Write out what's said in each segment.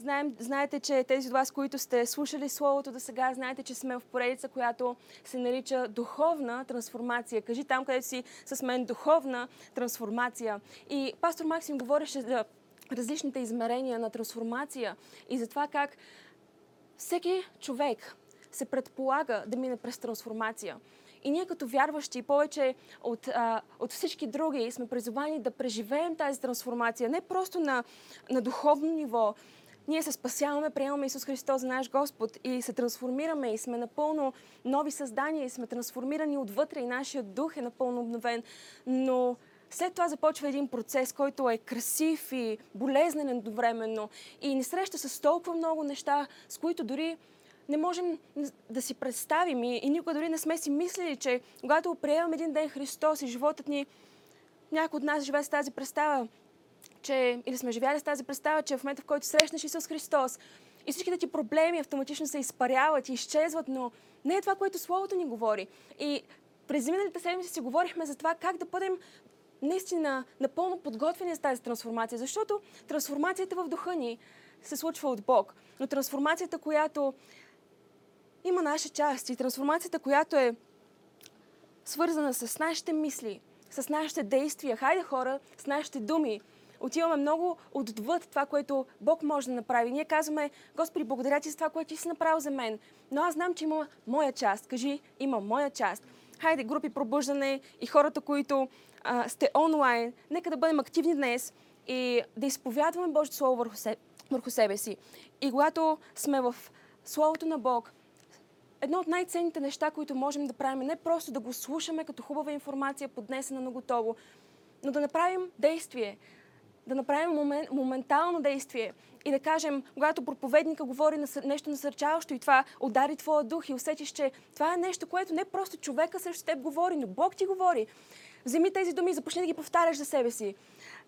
Знаем, знаете, че тези от вас, които сте слушали Словото до сега, знаете, че сме в поредица, която се нарича духовна трансформация. Кажи там, където си с мен духовна трансформация. И пастор Максим говореше за различните измерения на трансформация и за това как всеки човек се предполага да мине през трансформация. И ние като вярващи, повече от, а, от всички други, сме призовани да преживеем тази трансформация не просто на, на духовно ниво, ние се спасяваме, приемаме Исус Христос за наш Господ и се трансформираме и сме напълно нови създания и сме трансформирани отвътре и нашия дух е напълно обновен. Но след това започва един процес, който е красив и болезнен едновременно и ни среща с толкова много неща, с които дори не можем да си представим и, и никога дори не сме си мислили, че когато приемам един ден Христос и животът ни, някой от нас живее с тази представа, че, или сме живяли с тази представа, че в момента, в който срещнеш Исус Христос и всичките ти проблеми автоматично се изпаряват и изчезват, но не е това, което Словото ни говори. И през миналите седмици си говорихме за това как да бъдем наистина напълно подготвени за тази трансформация, защото трансформацията в духа ни се случва от Бог. Но трансформацията, която има наша част и трансформацията, която е свързана с нашите мисли, с нашите действия, хайде хора, с нашите думи, отиваме много отвъд това, което Бог може да направи. Ние казваме, Господи, благодаря ти за това, което ти си направил за мен. Но аз знам, че има моя част. Кажи, има моя част. Хайде, групи пробуждане и хората, които а, сте онлайн, нека да бъдем активни днес и да изповядваме Божието Слово върху, се, върху себе си. И когато сме в Словото на Бог, едно от най-ценните неща, които можем да правим, е не просто да го слушаме като хубава информация, поднесена на готово, но да направим действие, да направим момент, моментално действие и да кажем, когато проповедника говори нещо насърчаващо и това удари твоя дух и усетиш, че това е нещо, което не просто човека срещу теб говори, но Бог ти говори. Вземи тези думи и започни да ги повтаряш за себе си.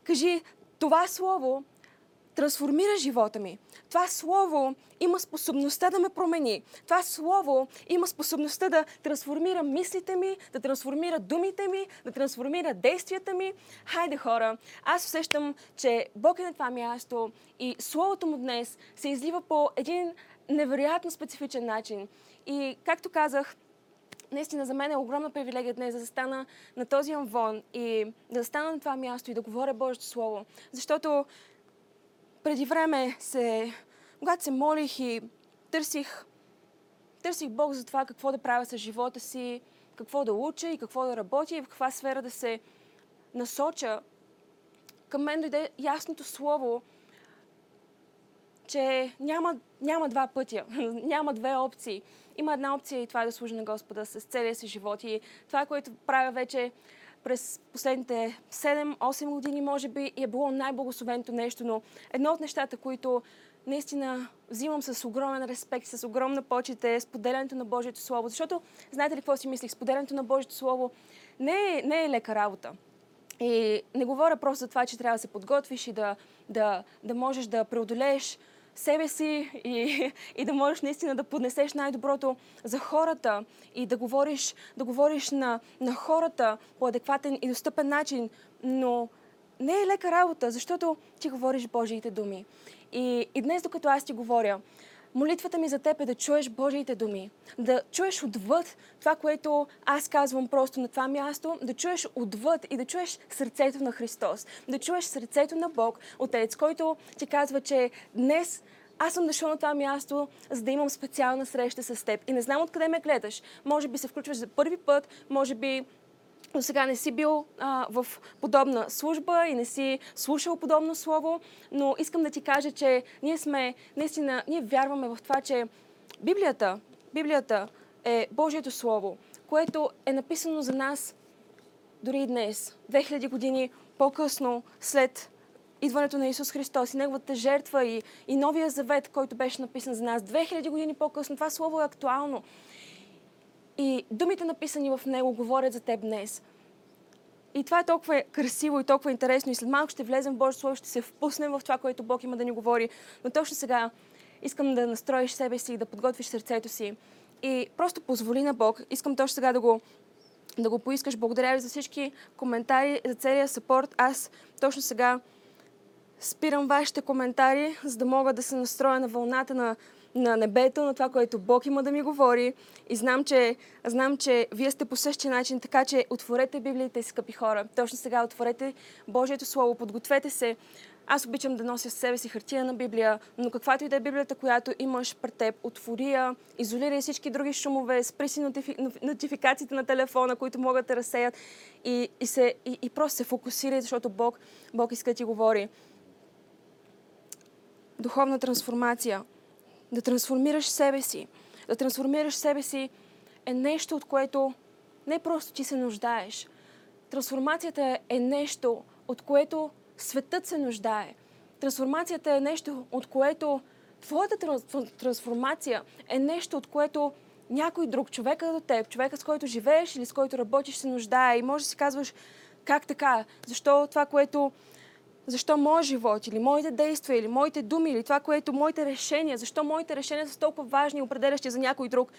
Кажи, това слово трансформира живота ми. Това слово има способността да ме промени. Това слово има способността да трансформира мислите ми, да трансформира думите ми, да трансформира действията ми. Хайде хора, аз усещам, че Бог е на това място и словото му днес се излива по един невероятно специфичен начин. И както казах, наистина за мен е огромна привилегия днес да застана на този амвон и да застана на това място и да говоря Божието Слово. Защото преди време се, когато се молих и търсих, търсих Бог за това какво да правя с живота си, какво да уча и какво да работя и в каква сфера да се насоча, към мен дойде ясното слово, че няма, няма два пътя, няма две опции. Има една опция и това е да служа на Господа с целия си живот. И това, което правя вече през последните 7-8 години, може би, и е било най-благословеното нещо, но едно от нещата, които наистина взимам с огромен респект, с огромна почет е споделянето на Божието Слово. Защото, знаете ли какво си мислих? Споделянето на Божието Слово не е, не е лека работа. И не говоря просто за това, че трябва да се подготвиш и да, да, да можеш да преодолееш себе си и, и да можеш наистина да поднесеш най-доброто за хората и да говориш, да говориш на, на хората по адекватен и достъпен начин. Но не е лека работа, защото ти говориш Божиите думи. И, и днес, докато аз ти говоря, молитвата ми за теб е да чуеш Божиите думи, да чуеш отвъд това, което аз казвам просто на това място, да чуеш отвъд и да чуеш сърцето на Христос, да чуеш сърцето на Бог, Отец, който ти казва, че днес аз съм дошъл на това място, за да имам специална среща с теб. И не знам откъде ме гледаш. Може би се включваш за първи път, може би до сега не си бил а, в подобна служба и не си слушал подобно слово, но искам да ти кажа, че ние сме, наистина, ние вярваме в това, че Библията, Библията е Божието Слово, което е написано за нас дори и днес, 2000 години по-късно, след идването на Исус Христос и Неговата жертва и, и Новия завет, който беше написан за нас 2000 години по-късно. Това слово е актуално. И думите написани в него говорят за теб днес. И това е толкова красиво и толкова интересно. И след малко ще влезем в Божието Слово, ще се впуснем в това, което Бог има да ни говори. Но точно сега искам да настроиш себе си и да подготвиш сърцето си. И просто позволи на Бог. Искам точно сега да го, да го поискаш. Благодаря ви за всички коментари, за целия сапорт. Аз точно сега спирам вашите коментари, за да мога да се настроя на вълната на, на небето, на това, което Бог има да ми говори. И знам че, знам, че вие сте по същия начин, така че отворете Библиите, скъпи хора. Точно сега отворете Божието Слово, подгответе се. Аз обичам да нося с себе си хартия на Библия, но каквато и да е Библията, която имаш пред теб, отвори я, изолирай всички други шумове, спри си нотифи... нотификациите на телефона, които могат да разсеят и, и, се, и, и просто се фокусирай, защото Бог, Бог иска да ти говори духовна трансформация. Да трансформираш себе си. Да трансформираш себе си е нещо, от което не просто ти се нуждаеш. Трансформацията е нещо, от което светът се нуждае. Трансформацията е нещо, от което твоята трансформация е нещо, от което някой друг, човека до теб, човека с който живееш или с който работиш, се нуждае. И може да си казваш, как така? Защо това, което защо моят живот или моите действия или моите думи или това, което моите решения, защо моите решения са толкова важни и определящи за някой друг.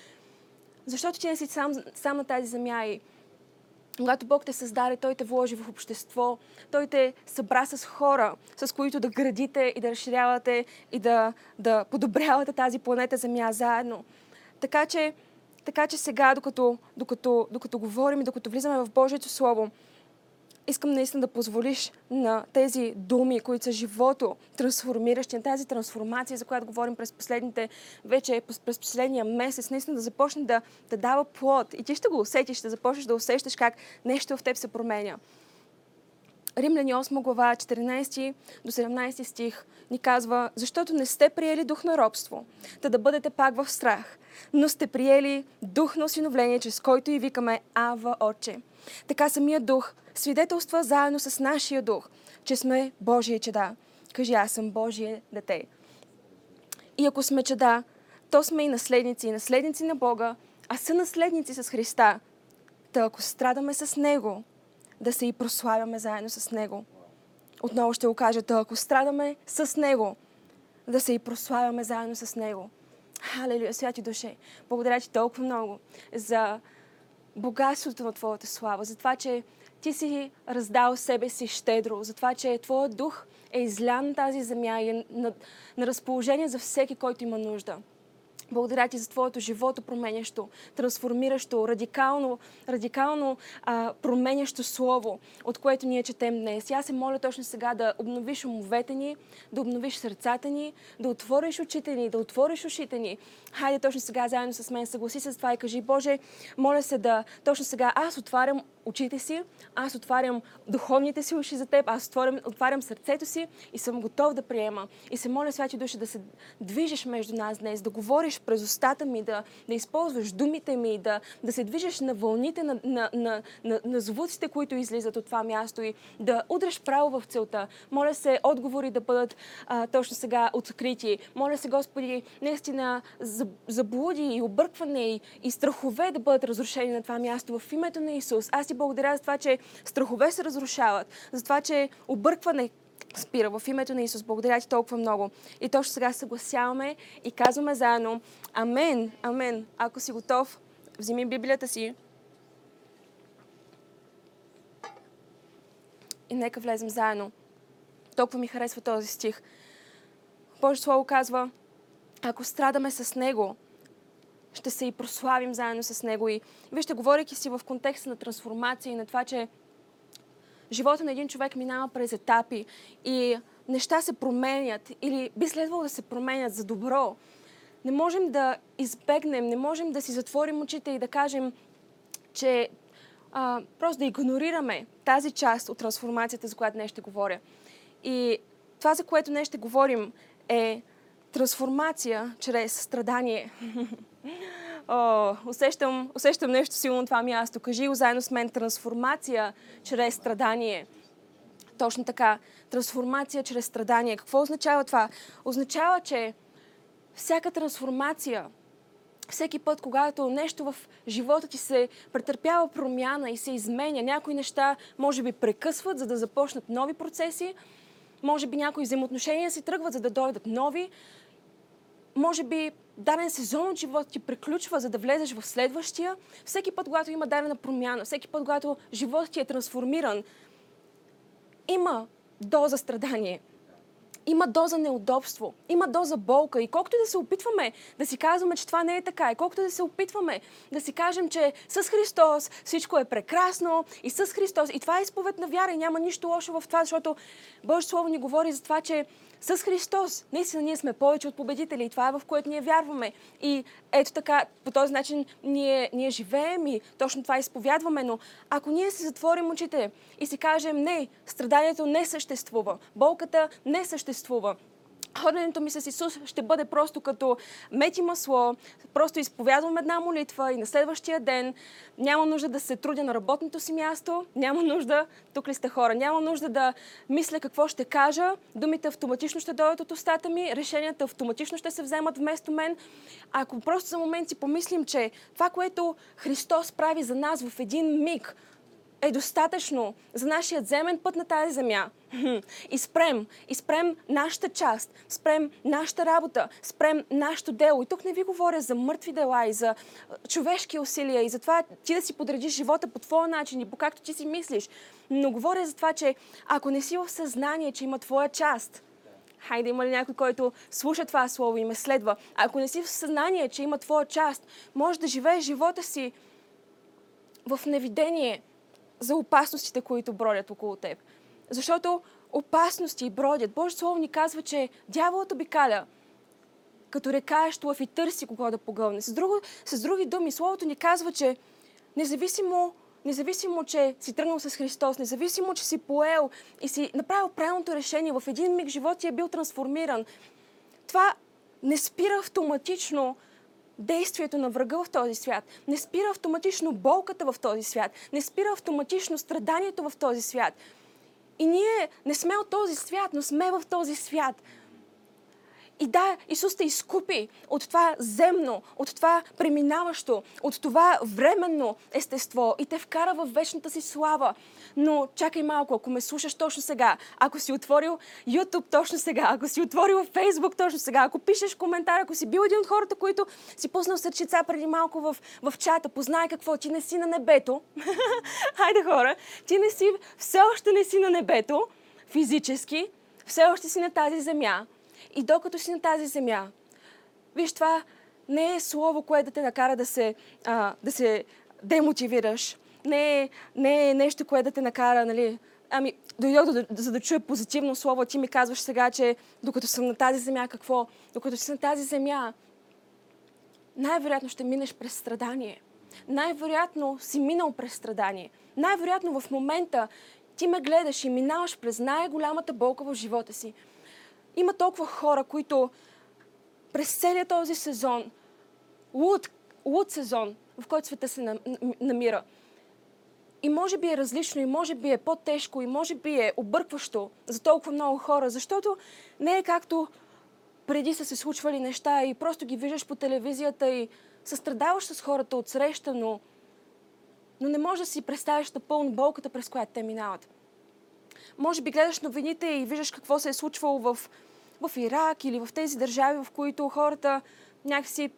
Защото ти не си сам, сам на тази земя и когато Бог те създаде, Той те вложи в общество, Той те събра с хора, с които да градите и да разширявате и да, да подобрявате тази планета Земя заедно. Така че, така че сега, докато, докато, докато говорим и докато влизаме в Божието Слово, искам наистина да позволиш на тези думи, които са живото трансформиращи, на тази трансформация, за която говорим през последните, вече през последния месец, наистина да започне да, да дава плод. И ти ще го усетиш, ще започнеш да усещаш как нещо в теб се променя. Римляни 8 глава, 14 до 17 стих ни казва, защото не сте приели дух на робство, да да бъдете пак в страх, но сте приели дух на осиновление, чрез който и викаме Ава Отче. Така самия дух свидетелства заедно с нашия дух, че сме Божие чеда. Кажи, аз съм Божие дете. И ако сме чеда, то сме и наследници, и наследници на Бога, а са наследници с Христа. Та ако страдаме с Него, да се и прославяме заедно с Него. Отново ще го кажа, та ако страдаме с Него, да се и прославяме заедно с Него. Халелуя, святи душе, благодаря ти толкова много за богатството на Твоята слава, за това, че Ти си раздал себе си щедро, за това, че Твоят дух е излян на тази земя и е на, на разположение за всеки, който има нужда. Благодаря ти за Твоето живото променящо, трансформиращо, радикално, радикално а, променящо Слово, от което ние четем днес. Аз се моля точно сега да обновиш умовете ни, да обновиш сърцата ни, да отвориш очите ни, да отвориш ушите ни. Хайде точно сега заедно с мен, съгласи се с това и кажи, Боже, моля се да точно сега аз отварям очите си, аз отварям духовните си уши за теб, аз отварям, отварям сърцето си и съм готов да приема. И се моля, Святи Душа, да се движиш между нас днес, да говориш през устата ми, да, да използваш думите ми, да, да се движиш на вълните, на, на, на, на, на звуците, които излизат от това място и да удреш право в целта. Моля се отговори да бъдат а, точно сега открити. Моля се, Господи, наистина заблуди и объркване и, и страхове да бъдат разрушени на това място в името на Исус. Аз ти благодаря за това, че страхове се разрушават, за това, че объркване спира в името на Исус. Благодаря ти толкова много. И точно сега съгласяваме и казваме заедно Амен, Амен. Ако си готов, вземи Библията си. И нека влезем заедно. Толкова ми харесва този стих. Божие Слово казва, ако страдаме с Него, ще се и прославим заедно с Него. И вижте, говорейки си в контекста на трансформация и на това, че живота на един човек минава през етапи и неща се променят или би следвало да се променят за добро. Не можем да избегнем, не можем да си затворим очите и да кажем, че а, просто да игнорираме тази част от трансформацията, за която днес ще говоря. И това, за което днес ще говорим, е трансформация чрез страдание. О, усещам, усещам нещо силно на това място. Кажи го заедно с мен. Трансформация чрез страдание. Точно така. Трансформация чрез страдание. Какво означава това? Означава, че всяка трансформация, всеки път, когато нещо в живота ти се претърпява промяна и се изменя, някои неща може би прекъсват, за да започнат нови процеси, може би някои взаимоотношения си тръгват, за да дойдат нови, може би даден сезон от живота ти приключва, за да влезеш в следващия. Всеки път, когато има дадена промяна, всеки път, когато животът ти е трансформиран, има доза страдание. има доза неудобство, има доза болка и колкото да се опитваме да си казваме, че това не е така, и колкото да се опитваме да си кажем, че с Христос всичко е прекрасно и с Христос, и това е изповед на вяра и няма нищо лошо в това, защото Божието Слово ни говори за това, че с Христос. Наистина ние сме повече от победители и това е в което ние вярваме. И ето така, по този начин ние, ние живеем и точно това изповядваме. Но ако ние си затворим очите и си кажем не, страданието не съществува, болката не съществува, Ходенето ми с Исус ще бъде просто като мети масло, просто изповядвам една молитва и на следващия ден няма нужда да се трудя на работното си място, няма нужда, тук ли сте хора, няма нужда да мисля какво ще кажа, думите автоматично ще дойдат от устата ми, решенията автоматично ще се вземат вместо мен. Ако просто за момент си помислим, че това, което Христос прави за нас в един миг, е достатъчно за нашия земен път на тази земя. И спрем, и спрем нашата част, спрем нашата работа, спрем нашето дело. И тук не ви говоря за мъртви дела и за човешки усилия и за това ти да си подредиш живота по твоя начин и по както ти си мислиш. Но говоря за това, че ако не си в съзнание, че има твоя част, Хайде, има ли някой, който слуша това слово и ме следва? Ако не си в съзнание, че има твоя част, може да живееш живота си в невидение, за опасностите, които бродят около теб. Защото опасности бродят. Божието Слово ни казва, че дяволът обикаля като рекаещ лъв и търси кого да погълне. С, друго, с други думи, Словото ни казва, че независимо, независимо, че си тръгнал с Христос, независимо, че си поел и си направил правилното решение, в един миг живот ти е бил трансформиран, това не спира автоматично действието на врага в този свят. Не спира автоматично болката в този свят. Не спира автоматично страданието в този свят. И ние не сме от този свят, но сме в този свят. И да, Исус те изкупи от това земно, от това преминаващо, от това временно естество и те вкара в вечната си слава. Но чакай малко, ако ме слушаш точно сега, ако си отворил YouTube точно сега, ако си отворил Facebook точно сега, ако пишеш коментар, ако си бил един от хората, които си пуснал сърчица преди малко в, в чата, познай какво, ти не си на небето. Хайде хора, ти не си, все още не си на небето, физически, все още си на тази земя, и докато си на тази земя, виж, това не е слово, което да те накара да се, а, да се демотивираш. Не е, не е нещо, което да те накара, нали, ами, дойдох да, за да чуя позитивно слово, ти ми казваш сега, че докато съм на тази земя, какво? Докато си на тази земя, най-вероятно ще минеш през страдание. Най-вероятно си минал през страдание. Най-вероятно в момента ти ме гледаш и минаваш през най-голямата болка в живота си. Има толкова хора, които през целият този сезон, луд, луд сезон, в който света се намира, и може би е различно, и може би е по-тежко, и може би е объркващо за толкова много хора, защото не е както преди са се случвали неща и просто ги виждаш по телевизията и състрадаваш с хората от среща, но, но не можеш да си представиш напълно болката, през която те минават. Може би гледаш новините и виждаш какво се е случвало в, в Ирак или в тези държави, в които хората някакси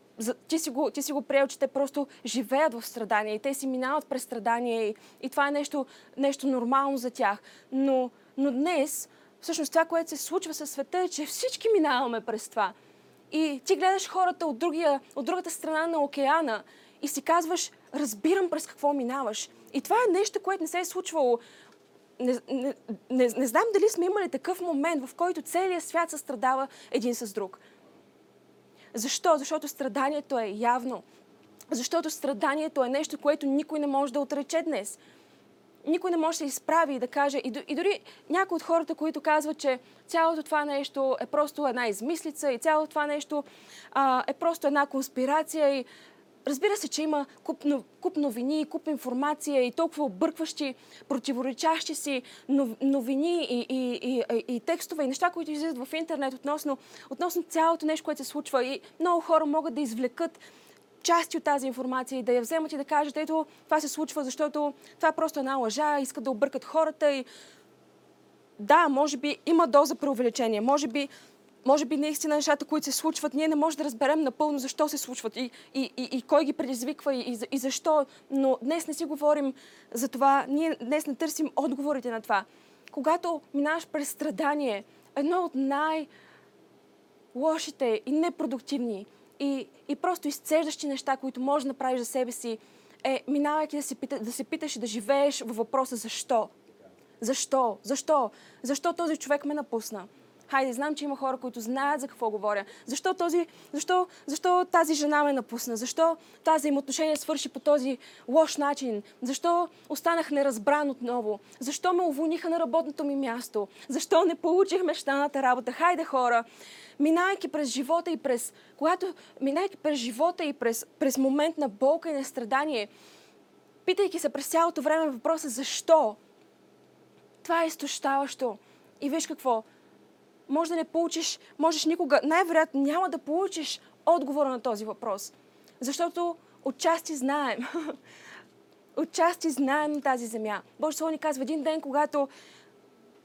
ти си, го, ти си го приел, че те просто живеят в страдания и те си минават през страдания и, и това е нещо, нещо нормално за тях. Но, но днес, всъщност това, което се случва със света е, че всички минаваме през това. И ти гледаш хората от, другия, от другата страна на океана и си казваш, разбирам през какво минаваш. И това е нещо, което не се е случвало не, не, не, не знам дали сме имали такъв момент, в който целият свят се страдава един с друг. Защо? Защото страданието е явно. Защото страданието е нещо, което никой не може да отрече днес. Никой не може да се изправи и да каже, и дори някои от хората, които казват, че цялото това нещо е просто една измислица и цялото това нещо а, е просто една конспирация и Разбира се, че има куп, куп новини, куп информация и толкова объркващи, противоречащи си новини и, и, и, и текстове и неща, които излизат в интернет относно, относно цялото нещо, което се случва. И много хора могат да извлекат части от тази информация и да я вземат и да кажат, ето, това се случва, защото това е просто една лъжа, искат да объркат хората и да, може би има доза преувеличение, може би може би наистина нещата, които се случват, ние не можем да разберем напълно защо се случват и, и, и, и кой ги предизвиква и, и, защо. Но днес не си говорим за това, ние днес не търсим отговорите на това. Когато минаваш през страдание, едно от най-лошите и непродуктивни и, и просто изцеждащи неща, които можеш да направиш за себе си, е минавайки да се, пита, да се питаш и да живееш във въпроса защо. Защо? Защо? Защо този човек ме напусна? Хайде, знам, че има хора, които знаят за какво говоря. Защо, този, защо, защо тази жена ме напусна? Защо тази взаимоотношение свърши по този лош начин? Защо останах неразбран отново? Защо ме уволниха на работното ми място? Защо не получих мечтаната работа? Хайде, хора, минайки през живота и през, когато, минайки през живота и през, през момент на болка и на страдание, питайки се през цялото време въпроса защо, това е изтощаващо. И виж какво, може да не получиш, можеш никога, най-вероятно няма да получиш отговора на този въпрос. Защото отчасти знаем. отчасти знаем на тази земя. Божие Слово ни казва един ден, когато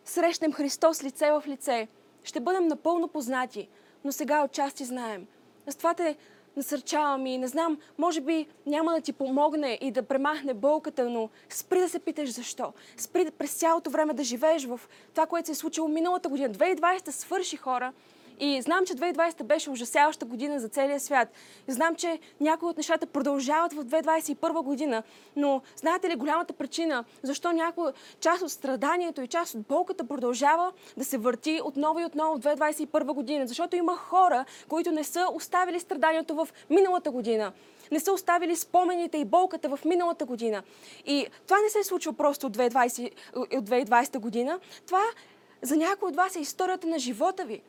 срещнем Христос лице в лице, ще бъдем напълно познати, но сега отчасти знаем. Затова те насърчавам и не знам, може би няма да ти помогне и да премахне болката, но спри да се питаш защо. Спри през цялото време да живееш в това, което се е случило миналата година. 2020 свърши хора и знам, че 2020 беше ужасяваща година за целия свят. И знам, че някои от нещата продължават в 2021 година. Но знаете ли голямата причина, защо някой част от страданието и част от болката продължава да се върти отново и отново в 2021 година? Защото има хора, които не са оставили страданието в миналата година не са оставили спомените и болката в миналата година. И това не се случва просто от 2020, от 2020 година. Това за някои от вас е историята на живота ви.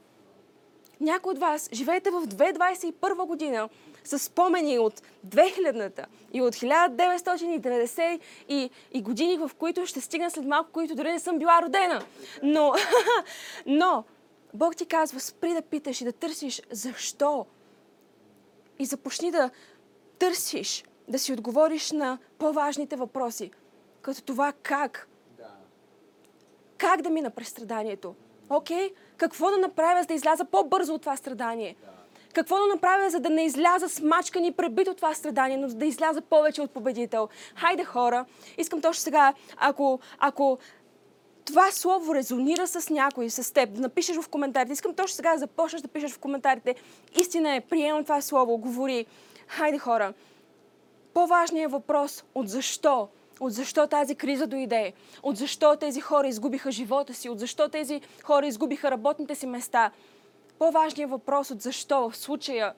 Някои от вас живеете в 2021 година с спомени от 2000-та и от 1990 и, и години, в които ще стигна след малко, които дори не съм била родена. Но, но Бог ти казва, спри да питаш и да търсиш защо. И започни да търсиш, да си отговориш на по-важните въпроси, като това как. Как да мина през страданието? Окей? Okay? Какво да направя, за да изляза по-бързо от това страдание? Какво да направя, за да не изляза смачкан и пребит от това страдание, но да изляза повече от победител? Хайде, хора, искам точно сега, ако, ако това слово резонира с някой, с теб, да напишеш в коментарите. Искам точно сега да започнеш да пишеш в коментарите. Истина е, приемам това слово, говори. Хайде, хора. По-важният въпрос от защо от защо тази криза дойде, от защо тези хора изгубиха живота си, от защо тези хора изгубиха работните си места. По-важният въпрос от защо в случая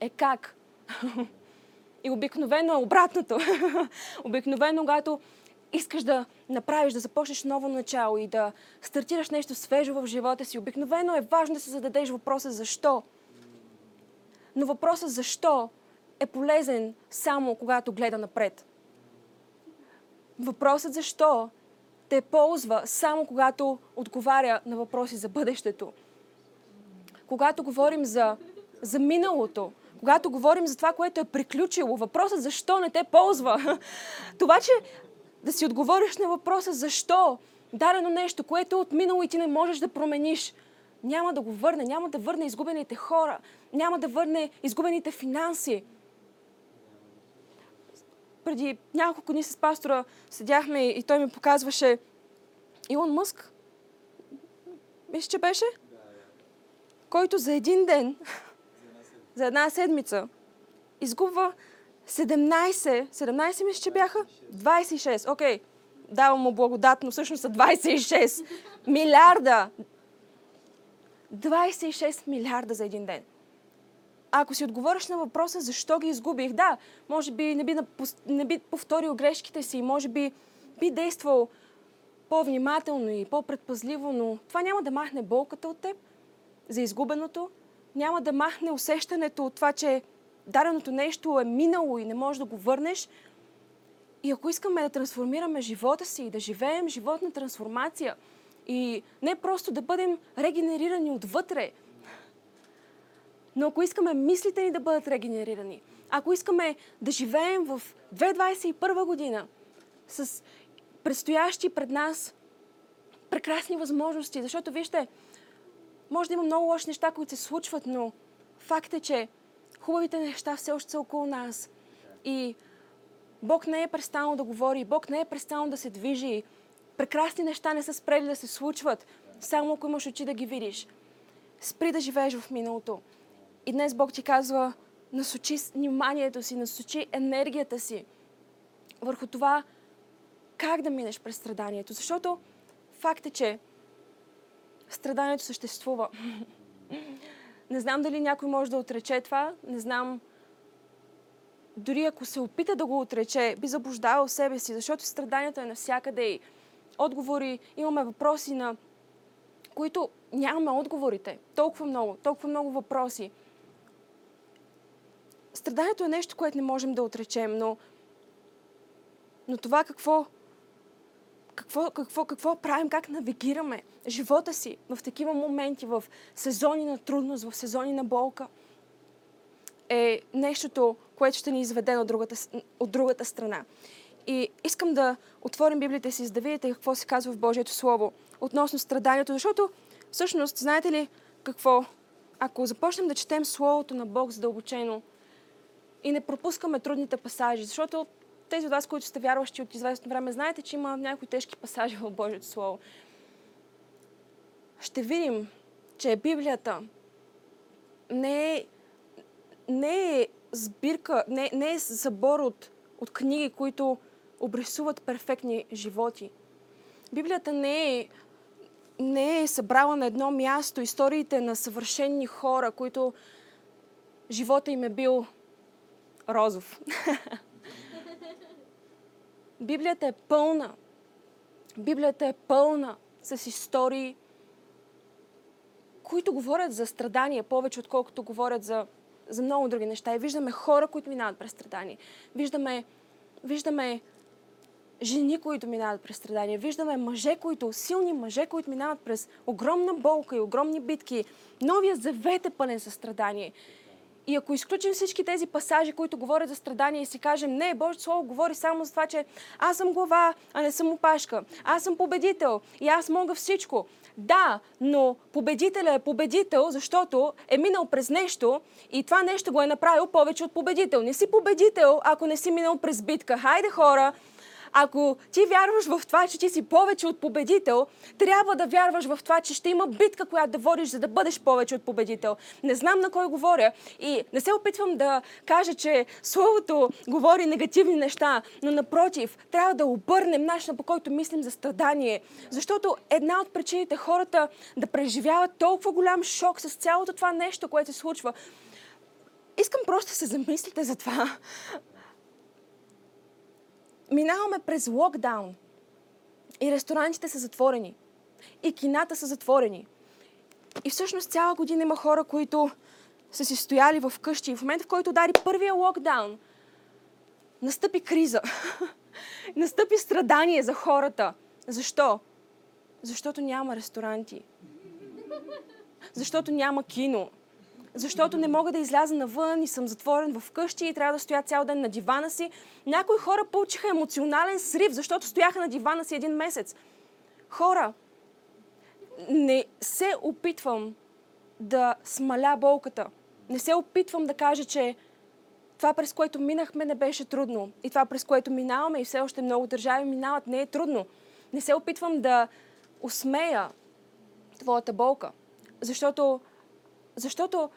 е как. И обикновено е обратното. обикновено, когато искаш да направиш, да започнеш ново начало и да стартираш нещо свежо в живота си, обикновено е важно да се зададеш въпроса защо. Но въпросът защо е полезен само когато гледа напред. Въпросът защо те ползва само когато отговаря на въпроси за бъдещето. Когато говорим за, за миналото, когато говорим за това, което е приключило, въпросът защо не те ползва. Това, че да си отговориш на въпроса защо дадено нещо, което е от минало и ти не можеш да промениш, няма да го върне, няма да върне изгубените хора, няма да върне изгубените финанси, преди няколко дни с пастора седяхме и той ми показваше Илон Мъск. Мисля, че беше? Който за един ден, за една седмица, изгубва 17, 17 мисля, че бяха? 26, окей. Okay. Давам му благодат, но всъщност са 26 милиарда. 26 милиарда за един ден ако си отговориш на въпроса защо ги изгубих, да, може би не би, не би повторил грешките си, може би би действал по-внимателно и по-предпазливо, но това няма да махне болката от теб за изгубеното, няма да махне усещането от това, че даденото нещо е минало и не можеш да го върнеш. И ако искаме да трансформираме живота си и да живеем живот на трансформация и не просто да бъдем регенерирани отвътре, но ако искаме мислите ни да бъдат регенерирани, ако искаме да живеем в 2021 година с предстоящи пред нас прекрасни възможности, защото вижте, може да има много лоши неща, които се случват, но факт е, че хубавите неща все още са около нас. И Бог не е престанал да говори, Бог не е престанал да се движи. Прекрасни неща не са спрели да се случват. Само ако имаш очи да ги видиш. Спри да живееш в миналото. И днес Бог ти казва, насочи вниманието си, насочи енергията си върху това как да минеш през страданието. Защото факт е, че страданието съществува. Не знам дали някой може да отрече това, не знам дори ако се опита да го отрече, би заблуждавал себе си, защото страданието е навсякъде и отговори, имаме въпроси на които нямаме отговорите. Толкова много, толкова много въпроси. Страданието е нещо, което не можем да отречем, но, но това какво, какво, какво, какво правим, как навигираме живота си в такива моменти, в сезони на трудност, в сезони на болка, е нещото, което ще ни изведе от другата, от другата страна. И искам да отворим Библията си, за да видите какво се казва в Божието Слово относно страданието, защото всъщност, знаете ли какво? Ако започнем да четем Словото на Бог задълбочено и не пропускаме трудните пасажи, защото тези от вас, които сте вярващи от известно време, знаете, че има някои тежки пасажи в Божието Слово. Ще видим, че Библията не е, не е сбирка, не, не е събор от, от книги, които обрисуват перфектни животи. Библията не е, не е събрала на едно място историите на съвършенни хора, които живота им е бил розов. Библията е пълна. Библията е пълна с истории, които говорят за страдания повече, отколкото говорят за, за много други неща. И виждаме хора, които минават през страдания. Виждаме, виждаме жени, които минават през страдания. Виждаме мъже, които, силни мъже, които минават през огромна болка и огромни битки. Новия завет е пълен със страдание. И ако изключим всички тези пасажи, които говорят за страдания и си кажем, не, Божието Слово говори само за това, че аз съм глава, а не съм опашка. Аз съм победител и аз мога всичко. Да, но победителя е победител, защото е минал през нещо и това нещо го е направил повече от победител. Не си победител, ако не си минал през битка. Хайде хора, ако ти вярваш в това, че ти си повече от победител, трябва да вярваш в това, че ще има битка, която да водиш, за да бъдеш повече от победител. Не знам на кой говоря и не се опитвам да кажа, че Словото говори негативни неща, но напротив, трябва да обърнем начина по който мислим за страдание. Защото една от причините хората да преживяват толкова голям шок с цялото това нещо, което се случва, искам просто да се замислите за това минаваме през локдаун и ресторантите са затворени. И кината са затворени. И всъщност цяла година има хора, които са си стояли в къщи. И в момента, в който удари първия локдаун, настъпи криза. настъпи страдание за хората. Защо? Защото няма ресторанти. Защото няма кино защото не мога да изляза навън и съм затворен в къщи и трябва да стоя цял ден на дивана си. Някои хора получиха емоционален срив, защото стояха на дивана си един месец. Хора, не се опитвам да смаля болката. Не се опитвам да кажа, че това, през което минахме, не беше трудно. И това, през което минаваме и все още много държави минават, не е трудно. Не се опитвам да усмея твоята болка. Защото, защото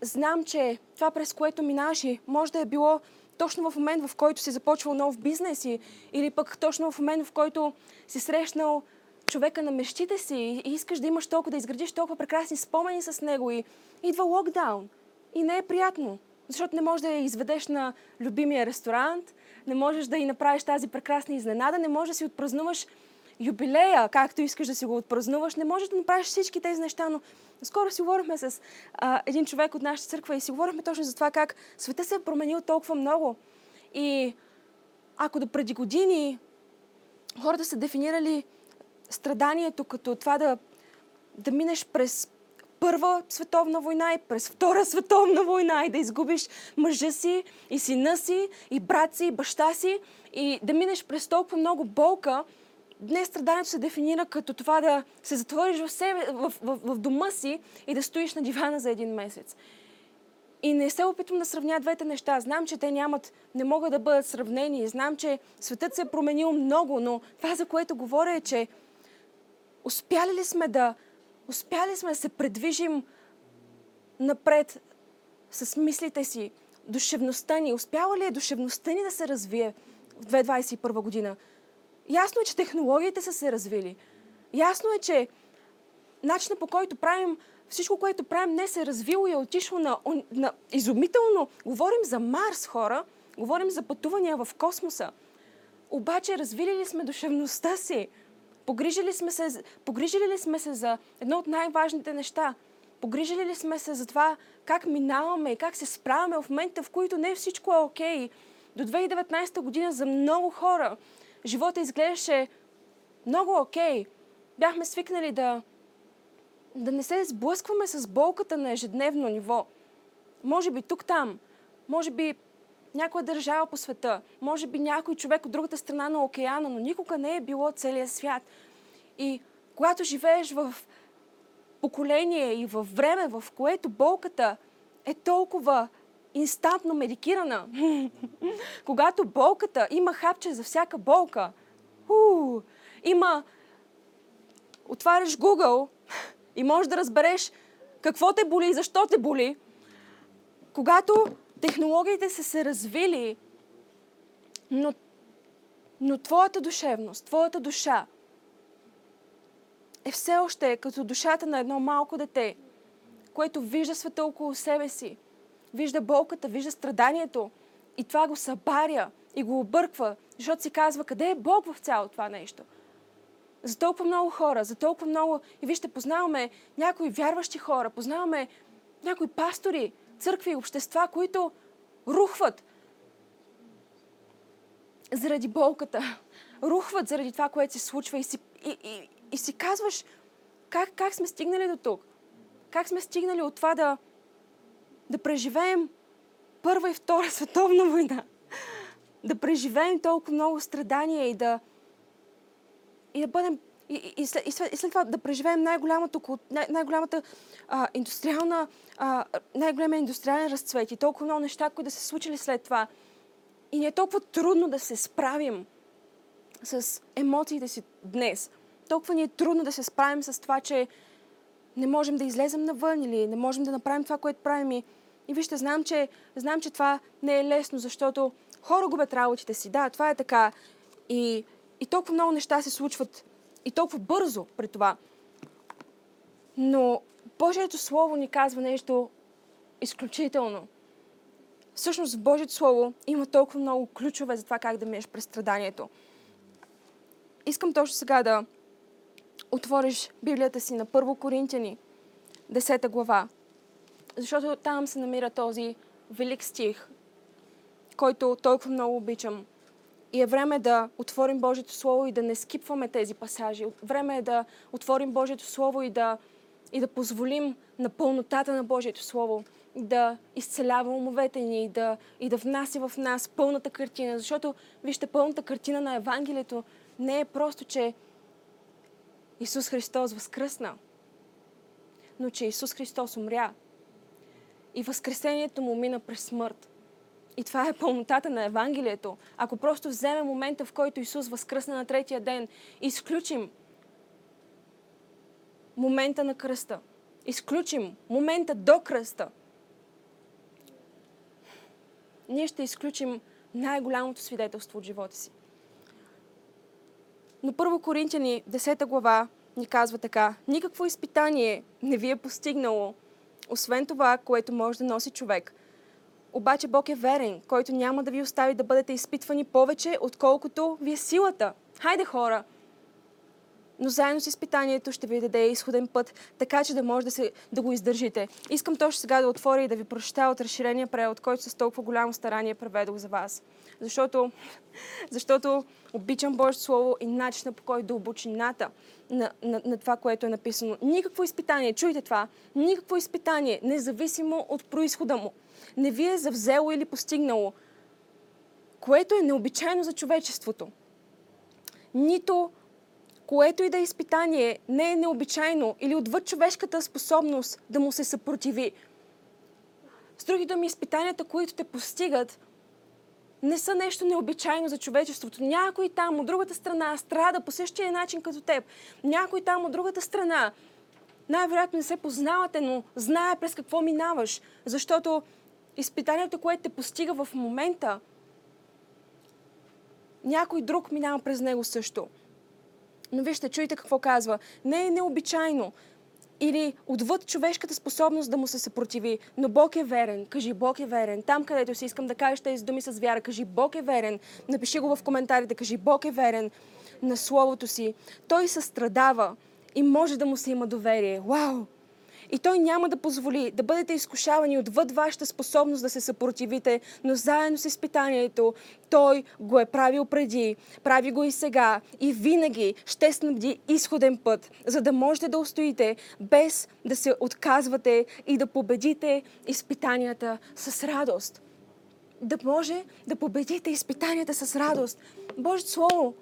знам, че това, през което минаваш, може да е било точно в момент, в който си започвал нов бизнес и, или пък точно в момент, в който си срещнал човека на мечтите си и искаш да имаш толкова, да изградиш толкова прекрасни спомени с него и идва локдаун. И не е приятно, защото не можеш да я изведеш на любимия ресторант, не можеш да и направиш тази прекрасна изненада, не можеш да си отпразнуваш юбилея, както искаш да си го отпразнуваш, не можеш да направиш всички тези неща, но скоро си говорихме с а, един човек от нашата църква и си говорихме точно за това как света се е променил толкова много. И ако до преди години хората са дефинирали страданието като това да, да минеш през Първа световна война и през Втора световна война и да изгубиш мъжа си и сина си и брат си и баща си и да минеш през толкова много болка, Днес страданието се дефинира като това да се затвориш в, себе, в, в, в дома си и да стоиш на дивана за един месец. И не се опитвам да сравня двете неща. Знам, че те нямат, не могат да бъдат сравнени. Знам, че светът се е променил много, но това, за което говоря е, че Успяли ли сме да, успяли сме да се предвижим напред с мислите си, душевността ни? Успяла ли е душевността ни да се развие в 2021 година? Ясно е, че технологиите са се развили. Ясно е, че начинът по който правим всичко, което правим днес е развило и е отишло на, на изумително. Говорим за Марс, хора. Говорим за пътувания в космоса. Обаче развили ли сме душевността си? Погрижили, сме се, погрижили ли сме се за едно от най-важните неща? Погрижили ли сме се за това как минаваме и как се справяме в момента, в които не всичко е окей? Okay? До 2019 година за много хора живота изглеждаше много окей. Okay. Бяхме свикнали да, да не се сблъскваме с болката на ежедневно ниво. Може би тук-там, може би някоя държава по света, може би някой човек от другата страна на океана, но никога не е било целия свят. И когато живееш в поколение и в време, в което болката е толкова инстантно медикирана, когато болката има хапче за всяка болка, у, има отваряш Google и можеш да разбереш какво те боли и защо те боли, когато технологиите са се развили, но, но твоята душевност, твоята душа е все още като душата на едно малко дете, което вижда света около себе си, вижда болката, вижда страданието и това го събаря и го обърква, защото си казва къде е Бог в цялото това нещо. За толкова много хора, за толкова много... И вижте, познаваме някои вярващи хора, познаваме някои пастори, църкви общества, които рухват заради болката, рухват заради това, което се случва и си, и, и, и си казваш как, как сме стигнали до тук. Как сме стигнали от това да, да преживеем Първа и Втора световна война. Да преживеем толкова много страдания и да, и да бъдем и, и, и, след, и, след, това да преживеем най-голямата, най- най-голямата а, индустриална, а, най-големия индустриален разцвет и толкова много неща, които да се случили след това. И ни е толкова трудно да се справим с емоциите си днес. Толкова ни е трудно да се справим с това, че не можем да излезем навън или не можем да направим това, което правим. И, и вижте, знам че, знам, че това не е лесно, защото хора губят работите си. Да, това е така. И, и толкова много неща се случват и толкова бързо при това. Но Божието Слово ни казва нещо изключително. Всъщност в Божието Слово има толкова много ключове за това как да минеш през страданието. Искам точно сега да отвориш Библията си на Първо Коринтияни, 10 глава. Защото там се намира този велик стих, който толкова много обичам. И е време да отворим Божието Слово и да не скипваме тези пасажи. Време е да отворим Божието Слово и да, и да позволим на пълнотата на Божието Слово да изцелява умовете ни и да, и да внася в нас пълната картина. Защото, вижте, пълната картина на Евангелието не е просто, че Исус Христос възкръсна, но че Исус Христос умря. И възкресението му мина през смърт. И това е пълнотата на Евангелието. Ако просто вземем момента, в който Исус възкръсна на третия ден, изключим момента на кръста, изключим момента до кръста, ние ще изключим най-голямото свидетелство от живота си. Но първо Коринтияни, 10 глава, ни казва така. Никакво изпитание не ви е постигнало, освен това, което може да носи човек. Обаче Бог е верен, който няма да ви остави да бъдете изпитвани повече, отколкото ви е силата. Хайде хора! Но заедно с изпитанието ще ви даде изходен път, така че да може да, се, да го издържите. Искам точно сега да отворя и да ви прочета от разширения превод, който с толкова голямо старание преведох за вас. Защото, защото обичам Божието Слово и начина по който дълбочината на, на, на това, което е написано. Никакво изпитание, чуйте това, никакво изпитание, независимо от происхода му, не ви е завзело или постигнало, което е необичайно за човечеството. Нито което и да е изпитание не е необичайно или отвъд човешката способност да му се съпротиви. С други думи, изпитанията, които те постигат, не са нещо необичайно за човечеството. Някой там от другата страна страда по същия начин като теб. Някой там от другата страна най-вероятно не се познавате, но знае през какво минаваш. Защото изпитанието, което те постига в момента, някой друг минава през него също. Но вижте, чуйте какво казва. Не е необичайно или отвъд човешката способност да му се съпротиви. Но Бог е верен. Кажи, Бог е верен. Там, където си искам да кажеш тези думи с вяра, кажи, Бог е верен. Напиши го в коментарите, кажи, Бог е верен на Словото си. Той състрадава и може да му се има доверие. Вау! И той няма да позволи да бъдете изкушавани отвъд вашата способност да се съпротивите, но заедно с изпитанието той го е правил преди, прави го и сега и винаги ще снабди изходен път, за да можете да устоите без да се отказвате и да победите изпитанията с радост. Да може да победите изпитанията с радост. Божието Слово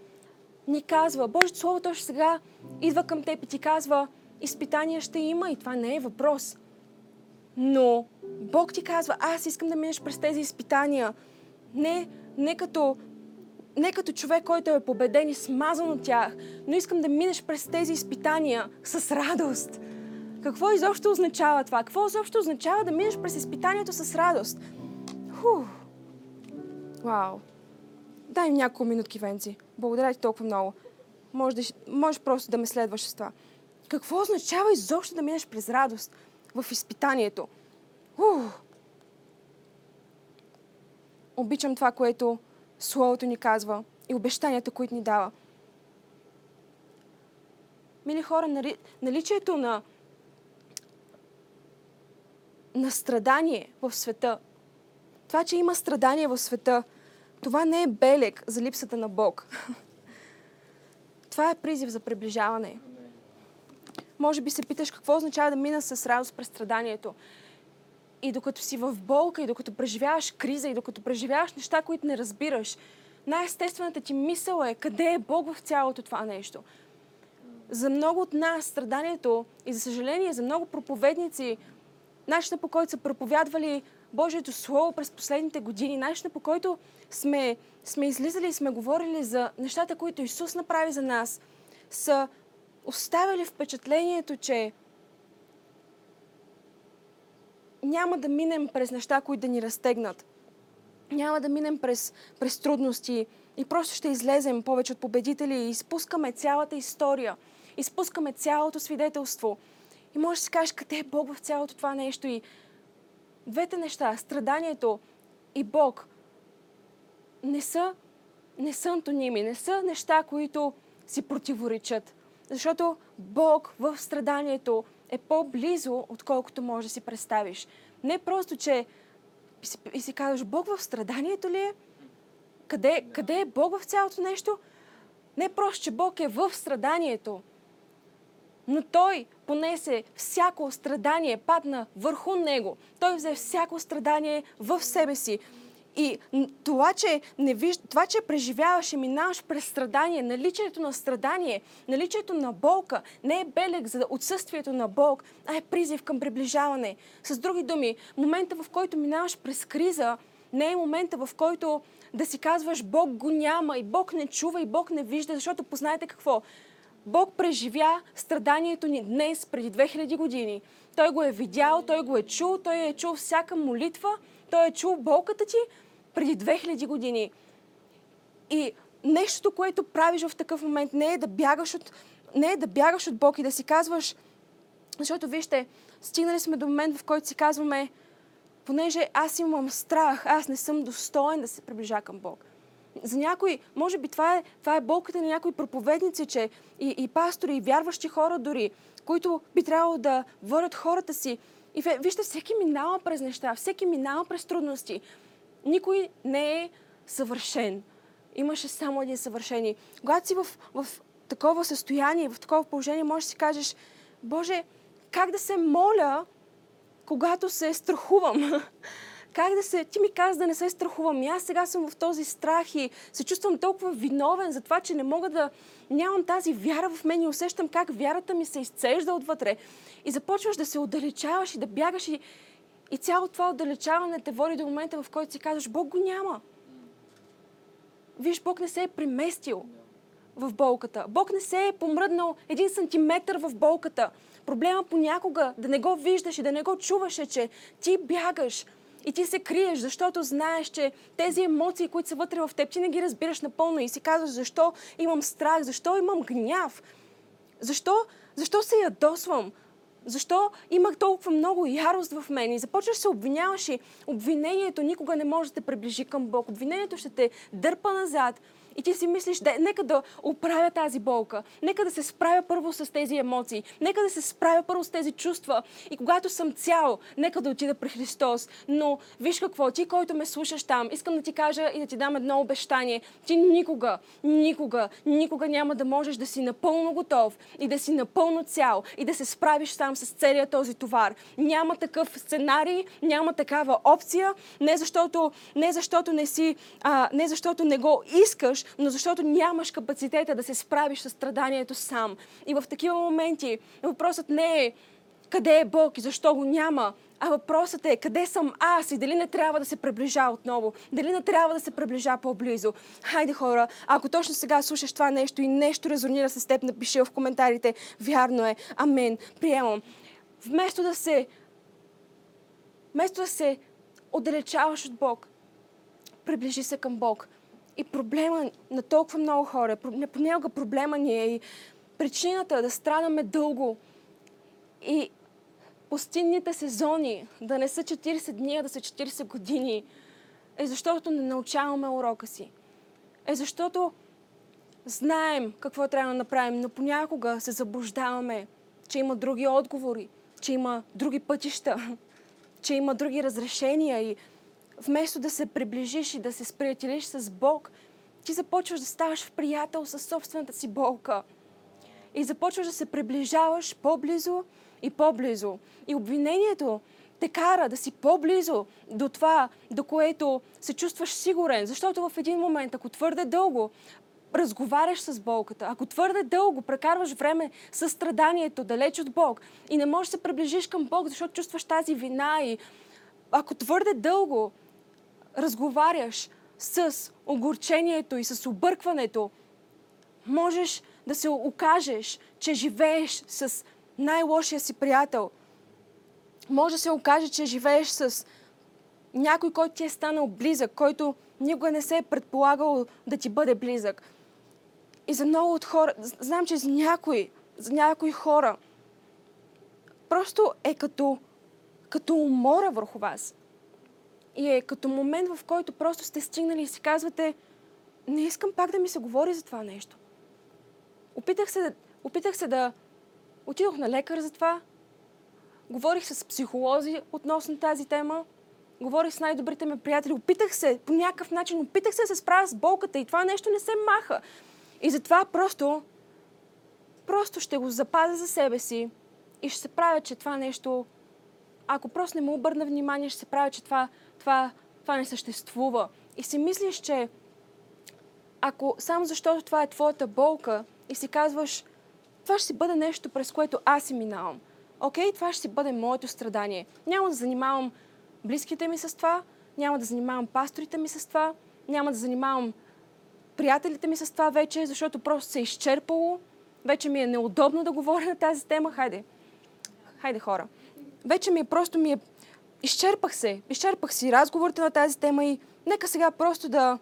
ни казва, Божието Слово точно сега идва към теб и ти казва, изпитания ще има и това не е въпрос. Но Бог ти казва, аз искам да минеш през тези изпитания. Не, не като не като човек, който е победен и смазан от тях, но искам да минеш през тези изпитания с радост. Какво изобщо означава това? Какво изобщо означава да минеш през изпитанието с радост? Фух. Вау. Дай им няколко минутки, Венци. Благодаря ти толкова много. Може, да, може просто да ме следваш с това. Какво означава изобщо да минеш през радост в изпитанието? Ух! Обичам това, което Словото ни казва и обещанията, които ни дава. Мили хора, нали, наличието на, на страдание в света, това, че има страдание в света, това не е белег за липсата на Бог. Това е призив за приближаване. Може би се питаш какво означава да мина с радост през страданието. И докато си в болка, и докато преживяваш криза, и докато преживяваш неща, които не разбираш, най-естествената ти мисъл е къде е Бог в цялото това нещо. За много от нас страданието и за съжаление за много проповедници, начинът по който са проповядвали Божието Слово през последните години, начинът по който сме, сме излизали и сме говорили за нещата, които Исус направи за нас, са оставили впечатлението, че няма да минем през неща, които да ни разтегнат. Няма да минем през, през трудности и просто ще излезем повече от победители и изпускаме цялата история. Изпускаме цялото свидетелство. И можеш да си кажеш къде е Бог в цялото това нещо. И двете неща, страданието и Бог, не са, не са антоними, не са неща, които си противоречат. Защото Бог в страданието е по-близо, отколкото можеш да си представиш. Не просто, че и си, казваш, Бог в страданието ли е? Къде, къде е Бог в цялото нещо? Не просто, че Бог е в страданието, но Той понесе всяко страдание, падна върху Него. Той взе всяко страдание в себе си. И това, че, не виж... това, че преживяваш и минаваш през страдание, наличието на страдание, наличието на болка, не е белег за отсъствието на Бог, а е призив към приближаване. С други думи, момента в който минаваш през криза, не е момента в който да си казваш Бог го няма и Бог не чува и Бог не вижда, защото познаете какво? Бог преживя страданието ни днес, преди 2000 години. Той го е видял, той го е чул, той е чул всяка молитва, той е чул болката ти, преди 2000 години. И нещото, което правиш в такъв момент, не е да бягаш от, не е да бягаш от Бог и да си казваш, защото вижте, стигнали сме до момент, в който си казваме, понеже аз имам страх, аз не съм достоен да се приближа към Бог. За някои, може би това е, това е болката на някои проповедници, че и, и пастори, и вярващи хора дори, които би трябвало да върят хората си. И вижте, всеки минава през неща, всеки минава през трудности. Никой не е съвършен. Имаше само един съвършен. Когато си в, в такова състояние, в такова положение, можеш да си кажеш, Боже, как да се моля, когато се страхувам? Как да се... Ти ми каза да не се страхувам. И аз сега съм в този страх и се чувствам толкова виновен за това, че не мога да... Нямам тази вяра в мен и усещам как вярата ми се изцежда отвътре. И започваш да се отдалечаваш и да бягаш и, и цяло това отдалечаване те води до момента, в който си казваш, Бог го няма. виж, Бог не се е преместил в болката. Бог не се е помръднал един сантиметър в болката. Проблема понякога да не го виждаш и да не го чуваш е, че ти бягаш и ти се криеш, защото знаеш, че тези емоции, които са вътре в теб, ти не ги разбираш напълно и си казваш защо имам страх, защо имам гняв, защо, защо се ядосвам, защо имах толкова много ярост в мен и започваш се обвиняваш и обвинението никога не може да те приближи към Бог. Обвинението ще те дърпа назад и ти си мислиш, да, нека да оправя тази болка, нека да се справя първо с тези емоции, нека да се справя първо с тези чувства. И когато съм цял, нека да отида при Христос. Но виж какво, ти, който ме слушаш там, искам да ти кажа и да ти дам едно обещание. Ти никога, никога, никога няма да можеш да си напълно готов и да си напълно цял и да се справиш сам с целият този товар. Няма такъв сценарий, няма такава опция, не защото не, защото не си, а, не защото не го искаш, но защото нямаш капацитета да се справиш с страданието сам. И в такива моменти въпросът не е къде е Бог и защо го няма, а въпросът е къде съм аз и дали не трябва да се приближа отново, дали не трябва да се приближа по-близо. Хайде хора, ако точно сега слушаш това нещо и нещо резонира с теб, напиши в коментарите. Вярно е. Амен. Приемам. Вместо да се вместо да се отдалечаваш от Бог, приближи се към Бог. И проблема на толкова много хора, понякога проблема ни е и причината да страдаме дълго и пустинните сезони да не са 40 дни, а да са 40 години, е защото не научаваме урока си. Е защото знаем какво трябва да направим, но понякога се заблуждаваме, че има други отговори, че има други пътища, че има други разрешения и вместо да се приближиш и да се сприятелиш с Бог, ти започваш да ставаш в приятел с собствената си болка. И започваш да се приближаваш по-близо и по-близо. И обвинението те кара да си по-близо до това, до което се чувстваш сигурен. Защото в един момент, ако твърде дълго разговаряш с болката, ако твърде дълго прекарваш време с страданието, далеч от Бог и не можеш да се приближиш към Бог, защото чувстваш тази вина и ако твърде дълго разговаряш с огорчението и с объркването, можеш да се окажеш, че живееш с най-лошия си приятел. Може да се окаже, че живееш с някой, който ти е станал близък, който никога не се е предполагал да ти бъде близък. И за много от хора, знам, че за някои, за някои хора, просто е като, като умора върху вас. И е като момент, в който просто сте стигнали и си казвате, не искам пак да ми се говори за това нещо. Опитах се, опитах се да... Отидох на лекар за това. Говорих с психолози относно тази тема. Говорих с най-добрите ми приятели. Опитах се по някакъв начин, опитах се да се справя с болката и това нещо не се маха. И затова просто, просто ще го запазя за себе си и ще се правя, че това нещо, ако просто не му обърна внимание, ще се правя, че това това, това не съществува. И си мислиш, че ако само защото това е твоята болка и си казваш, това ще си бъде нещо, през което аз си минавам. Окей, това ще си бъде моето страдание. Няма да занимавам близките ми с това, няма да занимавам пасторите ми с това, няма да занимавам приятелите ми с това вече, защото просто се е изчерпало. Вече ми е неудобно да говоря на тази тема. Хайде. Хайде, хора. Вече ми е просто ми е изчерпах се. Изчерпах си разговорите на тази тема и нека сега просто да,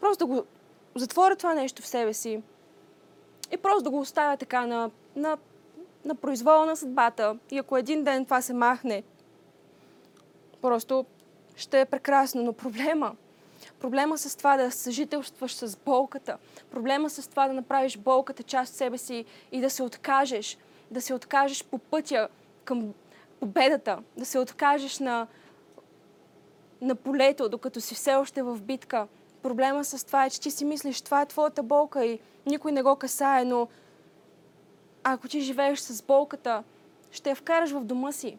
просто да го затворя това нещо в себе си и просто да го оставя така на, на, на произвола на съдбата. И ако един ден това се махне, просто ще е прекрасно. Но проблема, проблема с това да съжителстваш с болката, проблема с това да направиш болката част от себе си и да се откажеш, да се откажеш по пътя към победата, да се откажеш на, на полето, докато си все още в битка. Проблема с това е, че ти си мислиш, това е твоята болка и никой не го касае, но ако ти живееш с болката, ще я вкараш в дома си.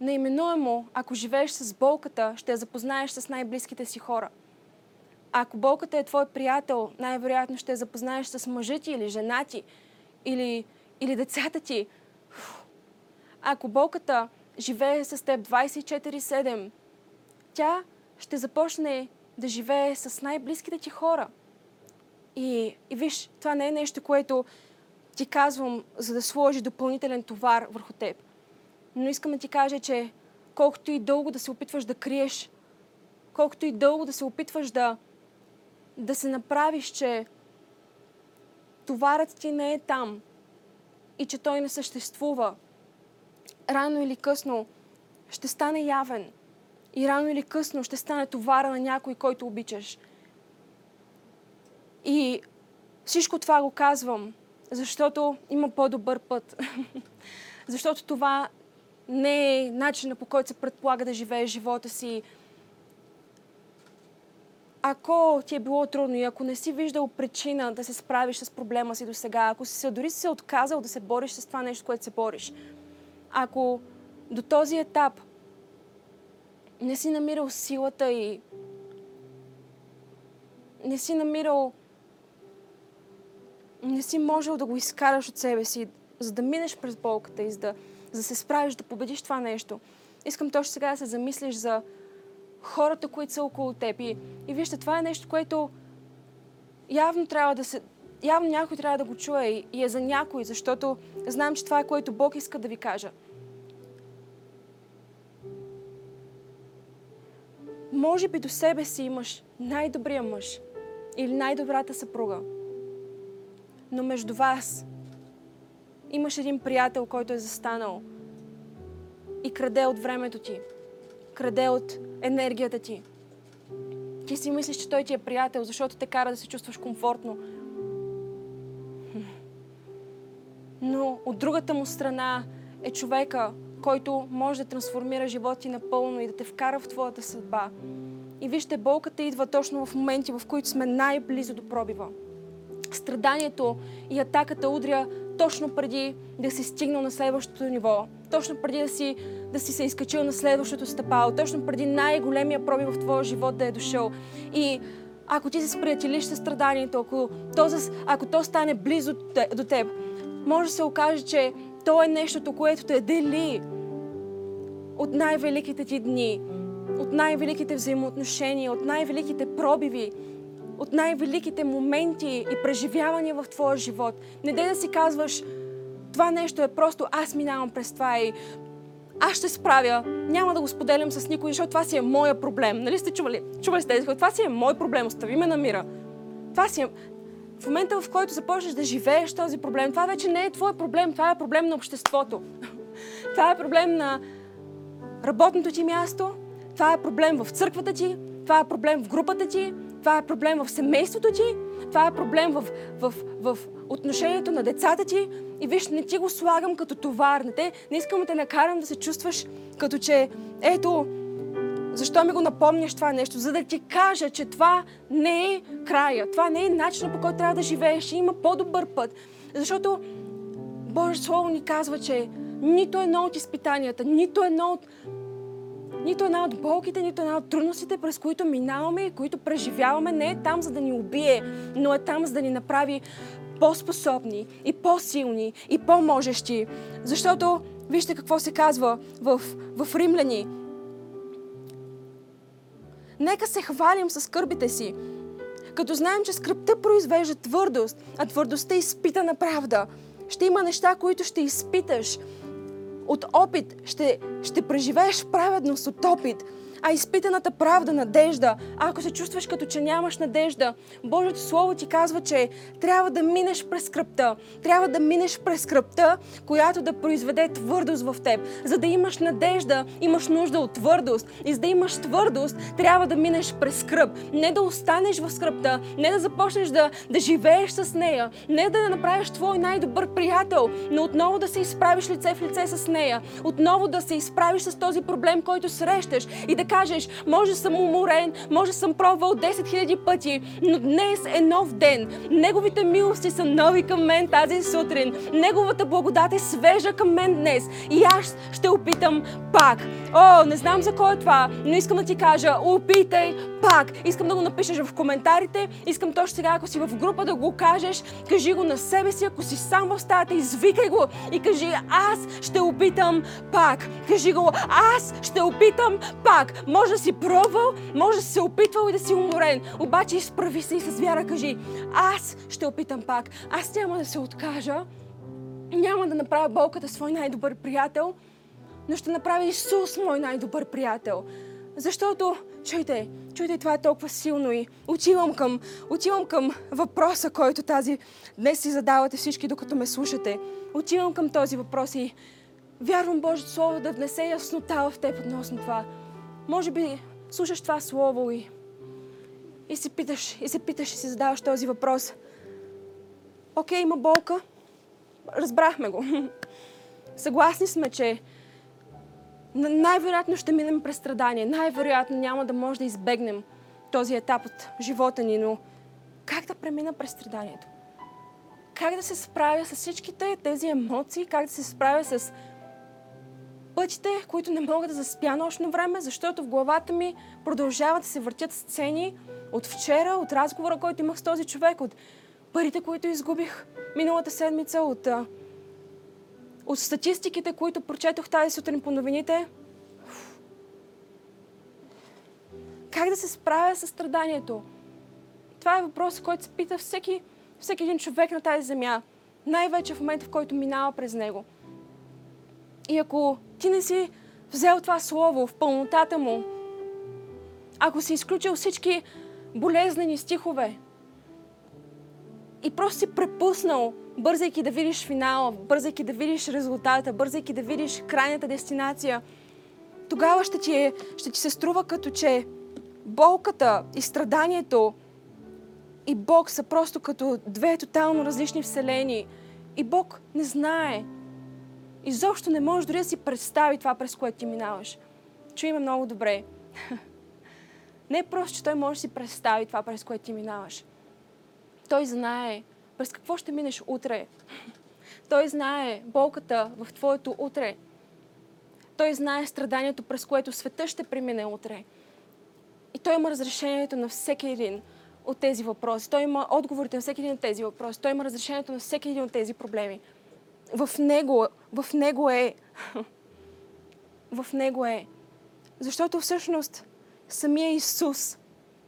Наименуемо, ако живееш с болката, ще я запознаеш с най-близките си хора. Ако болката е твой приятел, най-вероятно ще я запознаеш с мъжа ти или жена ти, или, или децата ти, ако болката живее с теб 24-7, тя ще започне да живее с най-близките ти хора. И, и виж, това не е нещо, което ти казвам, за да сложи допълнителен товар върху теб. Но искам да ти кажа, че колкото и дълго да се опитваш да криеш, колкото и дълго да се опитваш да, да се направиш, че товарът ти не е там и че той не съществува, рано или късно ще стане явен. И рано или късно ще стане товара на някой, който обичаш. И всичко това го казвам, защото има по-добър път. защото това не е начина по който се предполага да живееш живота си. Ако ти е било трудно и ако не си виждал причина да се справиш с проблема си до сега, ако си дори си се отказал да се бориш с това нещо, което се бориш, ако до този етап не си намирал силата и не си намирал не си можел да го изкараш от себе си, за да минеш през болката и за да, за да се справиш, да победиш това нещо. Искам точно сега да се замислиш за хората, които са около теб. И, и вижте, това е нещо, което явно трябва да се... Явно някой трябва да го чуе и, и е за някой, защото знам, че това е което Бог иска да ви кажа. Може би до себе си имаш най-добрия мъж или най-добрата съпруга. Но между вас имаш един приятел, който е застанал и краде от времето ти, краде от енергията ти. Ти си мислиш, че той ти е приятел, защото те кара да се чувстваш комфортно. Но от другата му страна е човека, който може да трансформира живота ти напълно и да те вкара в твоята съдба. И вижте, болката идва точно в моменти, в които сме най-близо до пробива. Страданието и атаката удря точно преди да си стигнал на следващото ниво, точно преди да си, да си се изкачил на следващото стъпало, точно преди най-големия пробив в твоя живот да е дошъл. И ако ти се сприятелиш с страданието, ако то, ако то стане близо до теб, може да се окаже, че то е нещото, което те дели от най-великите ти дни, от най-великите взаимоотношения, от най-великите пробиви, от най-великите моменти и преживявания в твоя живот. Не дай да си казваш, това нещо е просто аз минавам през това и аз ще справя, няма да го споделям с никой, защото това си е моя проблем. Нали сте чували? Чували сте тези Това си е мой проблем, остави ме на мира. Това си е... В момента, в който започнеш да живееш този проблем, това вече не е твой проблем, това е проблем на обществото. това е проблем на работното ти място, това е проблем в църквата ти, това е проблем в групата ти, това е проблем в семейството ти, това е проблем в, в, в отношението на децата ти. И виж, не ти го слагам като товар. Не, те, не искам да те накарам да се чувстваш като че, ето, защо ми го напомняш това нещо? За да ти кажа, че това не е края. Това не е начинът по който трябва да живееш. И има по-добър път. Защото Божието Слово ни казва, че нито едно от изпитанията, нито едно от нито една от болките, нито една от трудностите, през които минаваме и които преживяваме, не е там за да ни убие, но е там за да ни направи по-способни и по-силни и по-можещи. Защото вижте какво се казва в, в Римляни. Нека се хвалим с скърбите си, като знаем, че скръпта произвежда твърдост, а твърдостта изпита на правда. Ще има неща, които ще изпиташ, от опит ще, ще преживееш праведност от опит а изпитаната правда, надежда. Ако се чувстваш като че нямаш надежда, Божието Слово ти казва, че трябва да минеш през скръпта. Трябва да минеш през скръпта, която да произведе твърдост в теб. За да имаш надежда, имаш нужда от твърдост. И за да имаш твърдост, трябва да минеш през скръп. Не да останеш в скръпта, не да започнеш да, да живееш с нея, не да направиш твой най-добър приятел, но отново да се изправиш лице в лице с нея, отново да се изправиш с този проблем, който срещаш и да кажеш, може съм уморен, може съм пробвал 10 000 пъти, но днес е нов ден. Неговите милости са нови към мен тази сутрин. Неговата благодат е свежа към мен днес. И аз ще опитам пак. О, не знам за кой е това, но искам да ти кажа, опитай пак. Искам да го напишеш в коментарите. Искам точно сега, ако си в група, да го кажеш. Кажи го на себе си, ако си сам в стаята, извикай го и кажи, аз ще опитам пак. Кажи го, аз ще опитам пак. Може да си пробвал, може да си се опитвал и да си уморен. Обаче изправи се и с вяра кажи, аз ще опитам пак. Аз няма да се откажа. Няма да направя болката свой най-добър приятел, но ще направя Исус мой най-добър приятел. Защото, чуйте, чуйте, това е толкова силно и отивам към, отивам към въпроса, който тази днес си задавате всички, докато ме слушате. Отивам към този въпрос и вярвам Божието Слово да внесе яснота в теб относно това. Може би слушаш това Слово и, и се питаш, и се питаш и си задаваш този въпрос. Окей, има болка. Разбрахме го. Съгласни сме, че най-вероятно ще минем през страдание. Най-вероятно няма да може да избегнем този етап от живота ни, но как да премина през страданието? Как да се справя с всичките тези емоции? Как да се справя с пътите, които не мога да заспя нощно време, защото в главата ми продължават да се въртят сцени от вчера, от разговора, който имах с този човек, от парите, които изгубих миналата седмица, от от статистиките, които прочетох тази сутрин по новините, как да се справя с страданието? Това е въпрос, който се пита всеки, всеки един човек на тази земя. Най-вече в момента, в който минава през него. И ако ти не си взел това слово в пълнотата му, ако си изключил всички болезнени стихове и просто си препуснал бързайки да видиш финала, бързайки да видиш резултата, бързайки да видиш крайната дестинация, тогава ще ти, е, ще ти се струва като че болката и страданието и Бог са просто като две тотално различни вселени. И Бог не знае. Изобщо не може дори да си представи това, през което ти минаваш. Чуй ме много добре. Не е просто, че Той може да си представи това, през което ти минаваш. Той знае през какво ще минеш утре. Той знае болката в твоето утре. Той знае страданието, през което света ще премине утре. И той има разрешението на всеки един от тези въпроси. Той има отговорите на всеки един от тези въпроси. Той има разрешението на всеки един от тези проблеми. В него, в него е. В него е. Защото всъщност самия Исус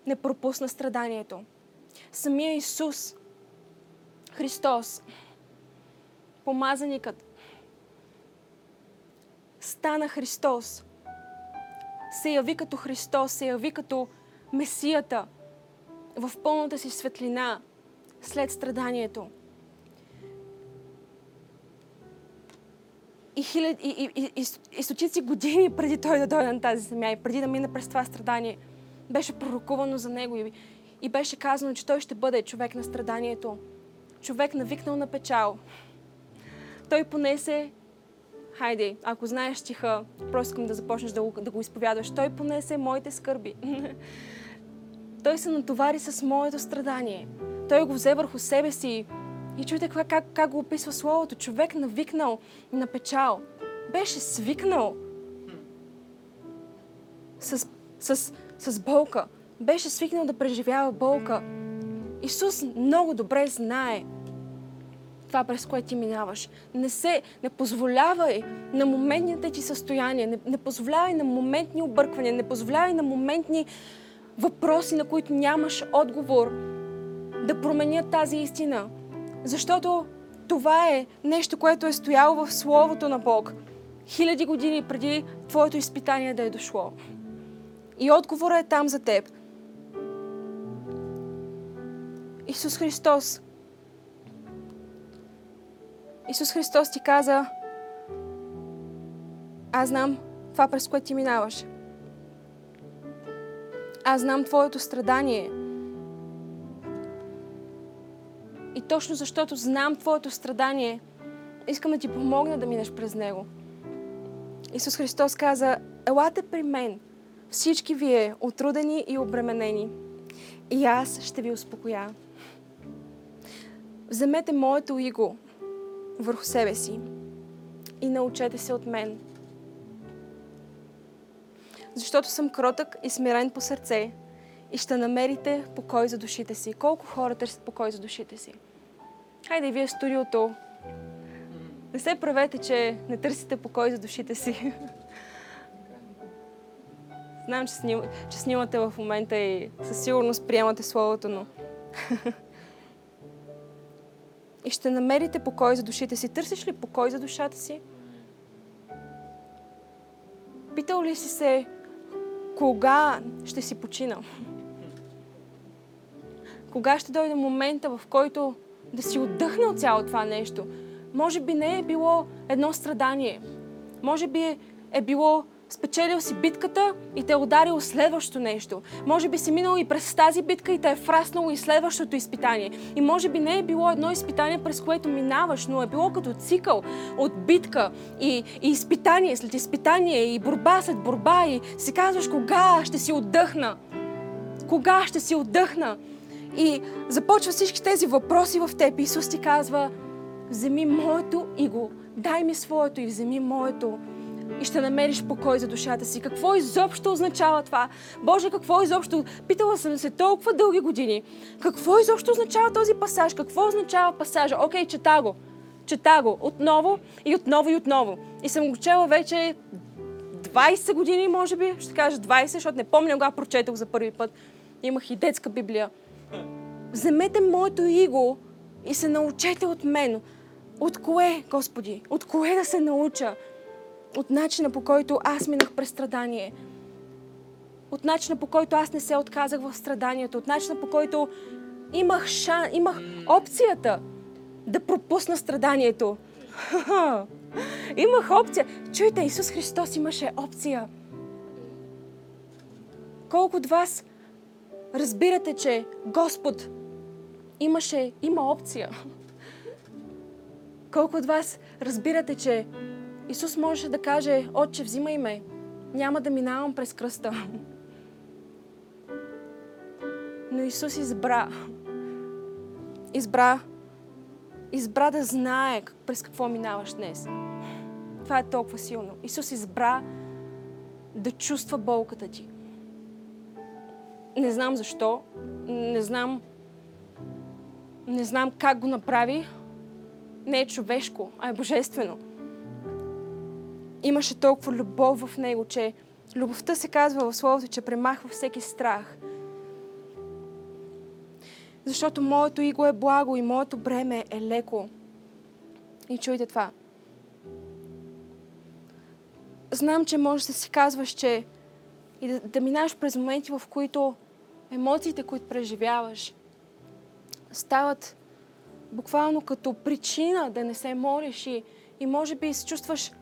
не пропусна страданието. Самия Исус Христос, помазаникът, стана Христос. Се яви като Христос, се яви като Месията в пълната си светлина след страданието. И, хилед, и, и, и, и, стотици години преди той да дойде на тази земя и преди да мине през това страдание, беше пророкувано за него и, и беше казано, че той ще бъде човек на страданието човек навикнал на печал. Той понесе, хайде, ако знаеш стиха, просто искам да започнеш да го, да го изповядваш. Той понесе моите скърби. Той се натовари с моето страдание. Той го взе върху себе си. И чуйте как, как, как го описва Словото. Човек навикнал на печал. Беше свикнал с, с, с болка. Беше свикнал да преживява болка. Исус много добре знае това, през което ти минаваш. Не се, не позволявай на моментните ти състояния, не, не позволявай на моментни обърквания, не позволявай на моментни въпроси, на които нямаш отговор, да променят тази истина. Защото това е нещо, което е стояло в Словото на Бог хиляди години преди твоето изпитание да е дошло. И отговорът е там за теб. Исус Христос. Исус Христос ти каза, аз знам това, през което ти минаваш. Аз знам твоето страдание. И точно защото знам твоето страдание, искам да ти помогна да минеш през него. Исус Христос каза, елате при мен, всички вие, отрудени и обременени, и аз ще ви успокоя. Вземете моето иго върху себе си и научете се от мен. Защото съм кротък и смирен по сърце и ще намерите покой за душите си. Колко хора търсят покой за душите си? Хайде и вие в студиото. Не се правете, че не търсите покой за душите си. Знам, че, сним, че снимате в момента и със сигурност приемате Словото, но... и ще намерите покой за душите си. Търсиш ли покой за душата си? Питал ли си се, кога ще си починал? Кога ще дойде момента, в който да си отдъхнал цяло това нещо? Може би не е било едно страдание. Може би е, е било спечелил си битката и те е ударил следващото нещо. Може би си минал и през тази битка и те е фраснало и следващото изпитание. И може би не е било едно изпитание, през което минаваш, но е било като цикъл от битка и, и изпитание след изпитание и борба след борба и си казваш кога ще си отдъхна. Кога ще си отдъхна? И започва всички тези въпроси в теб. Исус ти казва, вземи моето и го дай ми своето и вземи моето и ще намериш покой за душата си. Какво изобщо означава това? Боже, какво изобщо? Питала съм се толкова дълги години. Какво изобщо означава този пасаж? Какво означава пасажа? Окей, чета го. Чета го отново и отново и отново. И съм го чела вече 20 години, може би. Ще кажа 20, защото не помня кога прочетох за първи път. Имах и детска Библия. Вземете моето иго и се научете от мен. От кое, Господи? От кое да се науча? От начина по който аз минах през страдание. От начина по който аз не се отказах в страданието. От начина по който имах, шан, имах опцията да пропусна страданието. имах опция. Чуйте, Исус Христос имаше опция. Колко от вас разбирате, че Господ имаше, има опция? Колко от вас разбирате, че Исус можеше да каже, Отче, взимай ме, няма да минавам през кръста. Но Исус избра. Избра. Избра да знае през какво минаваш днес. Това е толкова силно. Исус избра да чувства болката ти. Не знам защо. Не знам. Не знам как го направи. Не е човешко, а е божествено имаше толкова любов в него, че любовта се казва в Словото, че премахва всеки страх. Защото моето иго е благо и моето бреме е леко. И чуйте това. Знам, че можеш да си казваш, че и да, да минаш през моменти, в които емоциите, които преживяваш, стават буквално като причина да не се молиш и, и може би се чувстваш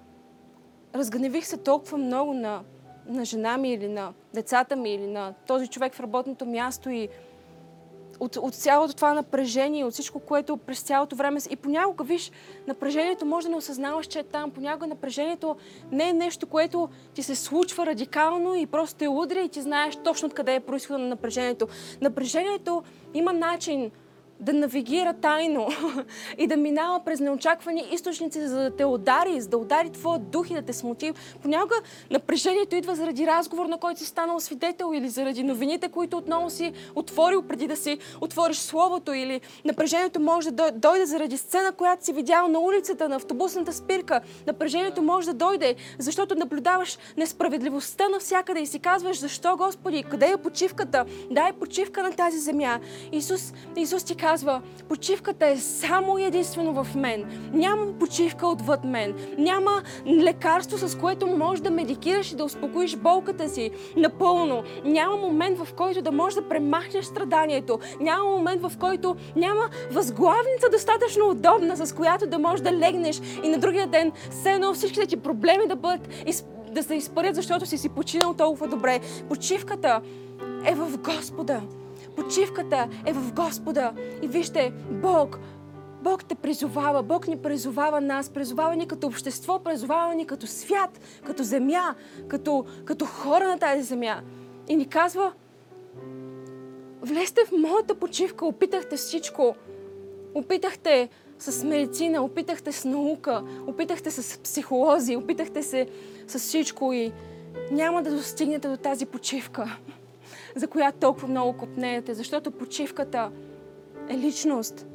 разгневих се толкова много на, на жена ми или на децата ми или на този човек в работното място и от, от цялото това напрежение, от всичко, което през цялото време... И понякога, виж, напрежението може да не осъзнаваш, че е там. Понякога напрежението не е нещо, което ти се случва радикално и просто те удря и ти знаеш точно откъде е происхода на напрежението. Напрежението има начин да навигира тайно и да минава през неочаквани източници, за да те удари, за да удари твоя дух и да те смути. Понякога напрежението идва заради разговор, на който си станал свидетел или заради новините, които отново си отворил преди да си отвориш словото или напрежението може да дойде заради сцена, която си видял на улицата, на автобусната спирка. Напрежението може да дойде, защото наблюдаваш несправедливостта навсякъде и си казваш, защо Господи, къде е почивката? Дай почивка на тази земя. Исус, Исус ти казва, почивката е само и единствено в мен. Няма почивка отвъд мен. Няма лекарство, с което можеш да медикираш и да успокоиш болката си напълно. Няма момент, в който да можеш да премахнеш страданието. Няма момент, в който няма възглавница достатъчно удобна, с която да можеш да легнеш и на другия ден все едно всичките ти проблеми да бъдат да се изпарят, защото си си починал толкова добре. Почивката е в Господа. Почивката е в Господа. И вижте, Бог, Бог те призовава, Бог ни призовава нас, призовава ни като общество, призовава ни като свят, като земя, като, като хора на тази земя. И ни казва, влезте в моята почивка, опитахте всичко. Опитахте с медицина, опитахте с наука, опитахте с психолози, опитахте се с всичко и няма да достигнете до тази почивка за която толкова много копнеете, защото почивката е личност.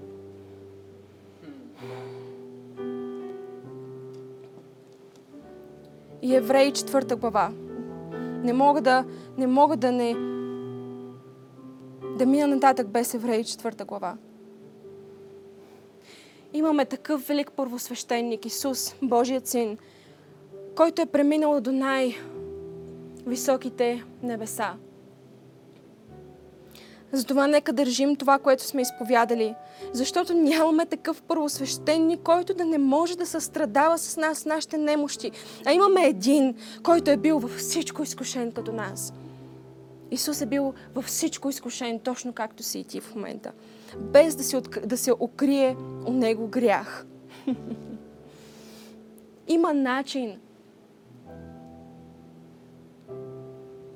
И Евреи 4 глава. Не мога да не, мога да не да мина нататък без Евреи, четвърта глава. Имаме такъв велик първосвещеник, Исус, Божият син, който е преминал до най-високите небеса. Затова нека държим това, което сме изповядали, защото нямаме такъв първосвещеник, който да не може да състрадава с нас, нашите немощи. А имаме един, който е бил във всичко изкушен като нас. Исус е бил във всичко изкушен, точно както си и ти в момента. Без да се, да се укрие от него грях. Има начин.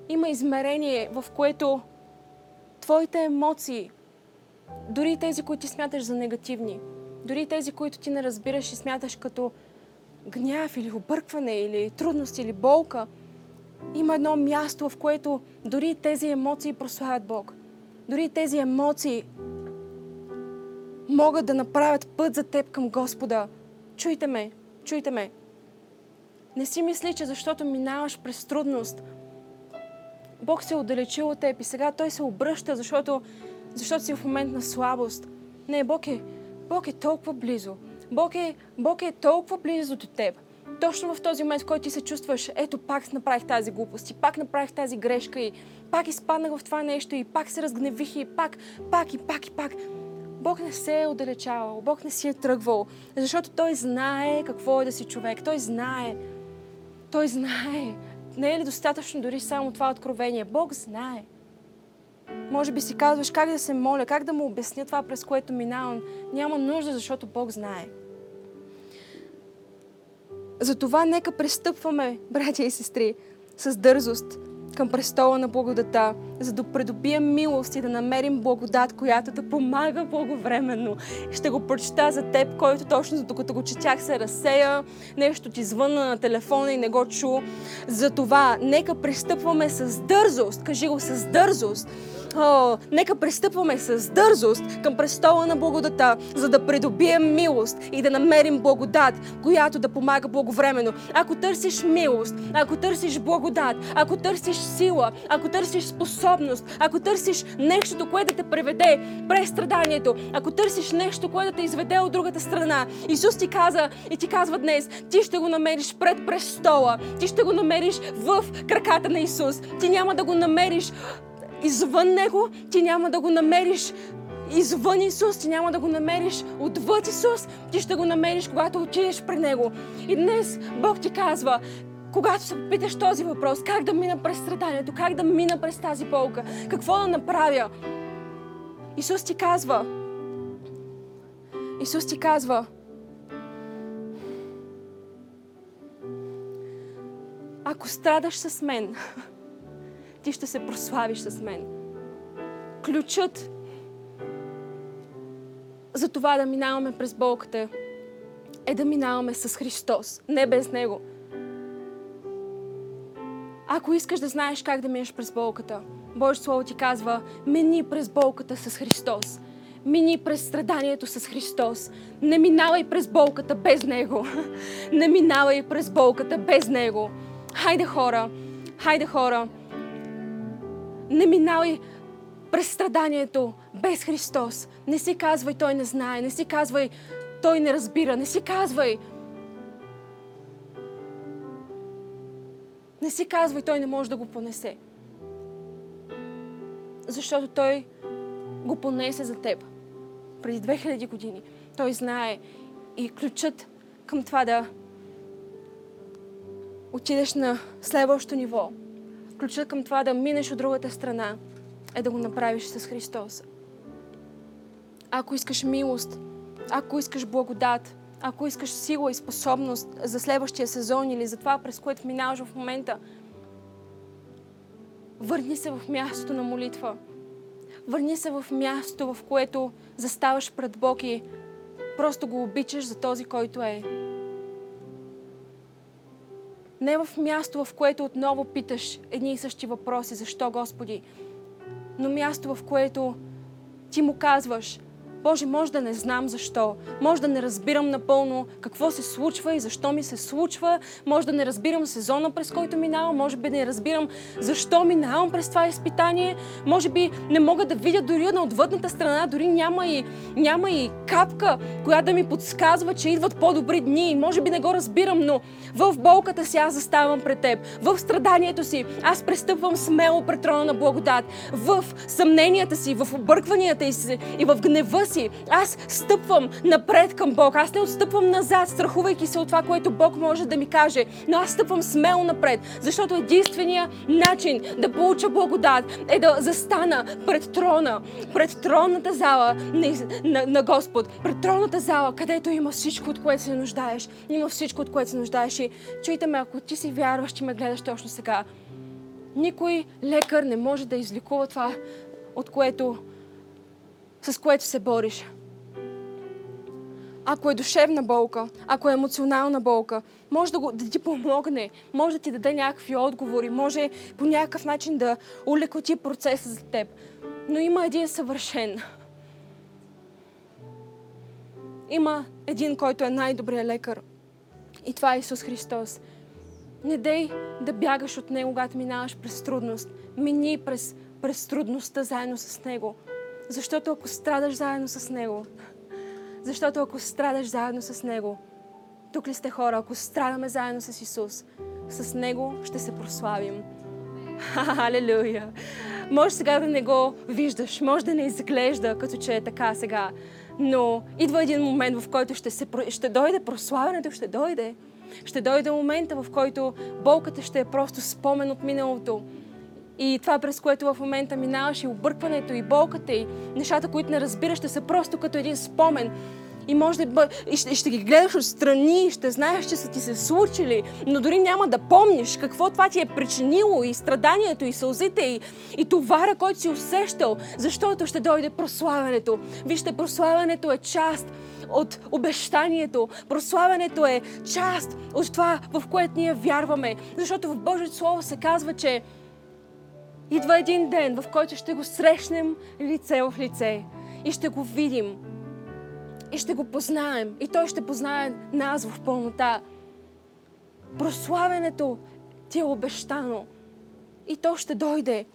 Има измерение, в което твоите емоции, дори тези, които ти смяташ за негативни, дори тези, които ти не разбираш и смяташ като гняв или объркване, или трудност, или болка, има едно място, в което дори тези емоции прославят Бог. Дори тези емоции могат да направят път за теб към Господа. Чуйте ме, чуйте ме. Не си мисли, че защото минаваш през трудност, Бог се е отдалечил от теб и сега Той се обръща, защото, защото си в момент на слабост. Не, Бог е, Бог е толкова близо. Бог е, Бог е толкова близо до теб. Точно в този момент, в който ти се чувстваш, ето пак направих тази глупост и пак направих тази грешка и пак изпаднах в това нещо и пак се разгневих и пак, пак и пак и пак. Бог не се е отдалечавал, Бог не си е тръгвал, защото Той знае какво е да си човек. Той знае. Той знае не е ли достатъчно дори само това откровение? Бог знае. Може би си казваш как да се моля, как да му обясня това, през което минавам. Няма нужда, защото Бог знае. Затова нека пристъпваме, братя и сестри, с дързост, към престола на благодата, за да придобием милост и да намерим благодат, която да помага благовременно. Ще го прочета за теб, който точно докато го четях се разсея, нещо ти звънна на телефона и не го чу. Затова нека пристъпваме с дързост, кажи го с дързост, О, нека пристъпваме с дързост към престола на благодата, за да придобием милост и да намерим благодат, която да помага благовременно. Ако търсиш милост, ако търсиш благодат, ако търсиш сила, ако търсиш способност, ако търсиш нещо, което да те преведе през страданието, ако търсиш нещо, което да те изведе от другата страна, Исус ти каза и ти казва днес, ти ще го намериш пред престола, ти ще го намериш в краката на Исус. Ти няма да го намериш извън Него, ти няма да го намериш извън Исус, ти няма да го намериш отвъд Исус, ти ще го намериш, когато отидеш при Него. И днес Бог ти казва, когато се попиташ този въпрос, как да мина през страданието, как да мина през тази болка, какво да направя, Исус ти казва, Исус ти казва, ако страдаш с мен, ти ще се прославиш с мен. Ключът за това да минаваме през болката е да минаваме с Христос, не без Него. Ако искаш да знаеш как да минеш през болката, Божие Слово ти казва, мини през болката с Христос. Мини през страданието с Христос. Не минавай през болката без Него. Не минавай през болката без Него. Хайде хора, хайде хора, не минавай през страданието без Христос. Не си казвай, Той не знае. Не си казвай, Той не разбира. Не си казвай, Не си казвай, той не може да го понесе. Защото той го понесе за теб. Преди 2000 години. Той знае и ключът към това да отидеш на следващото ниво, ключът към това да минеш от другата страна е да го направиш с Христос. Ако искаш милост, ако искаш благодат, ако искаш сила и способност за следващия сезон или за това, през което минаваш в момента, върни се в мястото на молитва. Върни се в мястото, в което заставаш пред Бог и просто го обичаш за този, който е. Не в място, в което отново питаш едни и същи въпроси, защо Господи, но място, в което ти му казваш, Боже, може да не знам защо. Може да не разбирам напълно какво се случва и защо ми се случва. Може да не разбирам сезона, през който минавам. Може би не разбирам защо минавам през това изпитание. Може би не мога да видя дори на отвъдната страна. Дори няма и, няма и капка, която да ми подсказва, че идват по-добри дни. Може би не го разбирам, но в болката си аз заставам пред теб. В страданието си аз пристъпвам смело пред трона на благодат. В съмненията си, в объркванията си и в гнева си, аз стъпвам напред към Бог. Аз не отстъпвам назад, страхувайки се от това, което Бог може да ми каже, но аз стъпвам смело напред, защото единствения начин да получа благодат е да застана пред трона, пред тронната зала на, на, на Господ, пред тронната зала, където има всичко, от което се нуждаеш. Има всичко, от което се нуждаеш. И чуйте ме, ако ти си вярваш, че ме гледаш точно сега, никой лекар не може да излекува това, от което, с което се бориш. Ако е душевна болка, ако е емоционална болка, може да, го, да ти помогне, може да ти даде някакви отговори, може по някакъв начин да улекоти процеса за теб. Но има един съвършен. Има един, който е най-добрият лекар. И това е Исус Христос. Не дей да бягаш от Него, когато минаваш през трудност. Мини през, през трудността заедно с Него. Защото ако страдаш заедно с Него, защото ако страдаш заедно с Него, тук ли сте хора, ако страдаме заедно с Исус, с Него ще се прославим. Халелуя! Може сега да не го виждаш, може да не изглежда като че е така сега, но идва един момент, в който ще, се, ще дойде прославянето, ще дойде. Ще дойде момента, в който болката ще е просто спомен от миналото. И това, през което в момента минаваш, и объркването, и болката, и нещата, които не разбираш, ще са просто като един спомен и може да бъ... и ще, ще ги гледаш отстрани, ще знаеш, че са ти се случили, но дори няма да помниш какво това ти е причинило и страданието, и сълзите, и, и товара, който си усещал, защото ще дойде прославянето. Вижте, прославянето е част от обещанието. Прославянето е част от това, в което ние вярваме. Защото в Божието Слово се казва, че идва един ден, в който ще го срещнем лице в лице и ще го видим и ще го познаем. И Той ще познае нас в пълнота. Прославянето ти е обещано. И то ще дойде.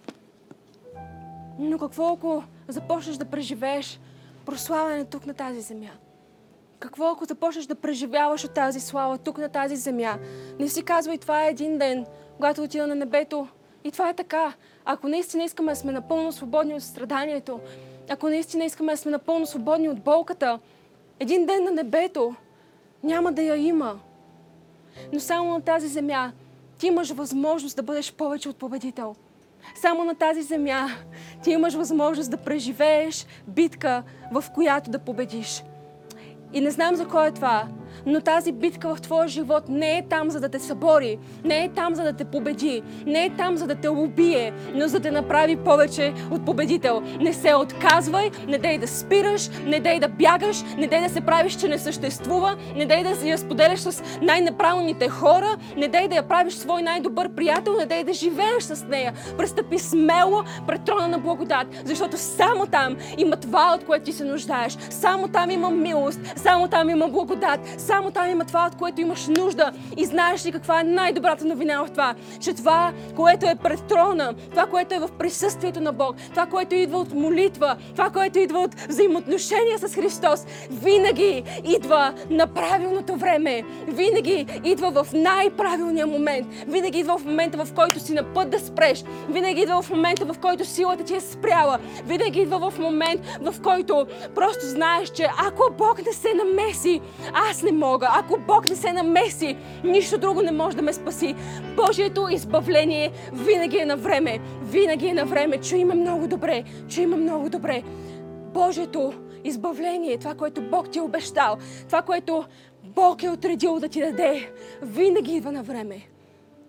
Но какво ако започнеш да преживееш прославяне тук на тази земя? Какво ако започнеш да преживяваш от тази слава тук на тази земя? Не си казвай, това е един ден, когато отида на небето. И това е така. Ако наистина искаме да сме напълно свободни от страданието, ако наистина искаме да сме напълно свободни от болката, един ден на небето няма да я има. Но само на тази земя ти имаш възможност да бъдеш повече от победител. Само на тази земя ти имаш възможност да преживееш битка, в която да победиш. И не знам за кой е това, но тази битка в твоя живот не е там, за да те събори, не е там, за да те победи, не е там, за да те убие, но за да те направи повече от победител. Не се отказвай, не дей да спираш, не дей да бягаш, не дей да се правиш, че не съществува, не дей да я споделяш с най-неправилните хора, не дей да я правиш свой най-добър приятел, не дей да живееш с нея. Престъпи смело пред трона на благодат, защото само там има това, от което ти се нуждаеш. Само там има милост, само там има благодат, само там има това, от което имаш нужда. И знаеш ли каква е най-добрата новина в това? Че това, което е пред трона, това, което е в присъствието на Бог, това, което идва от молитва, това, което идва от взаимоотношения с Христос, винаги идва на правилното време. Винаги идва в най-правилния момент. Винаги идва в момента, в който си на път да спреш. Винаги идва в момента, в който силата ти е спряла. Винаги идва в момент, в който просто знаеш, че ако Бог не се намеси, аз не мога. Ако Бог не се намеси, нищо друго не може да ме спаси. Божието избавление винаги е на време. Винаги е на време. Чуй ме много добре. Чуй ме много добре. Божието избавление, това, което Бог ти е обещал, това, което Бог е отредил да ти даде, винаги идва на време.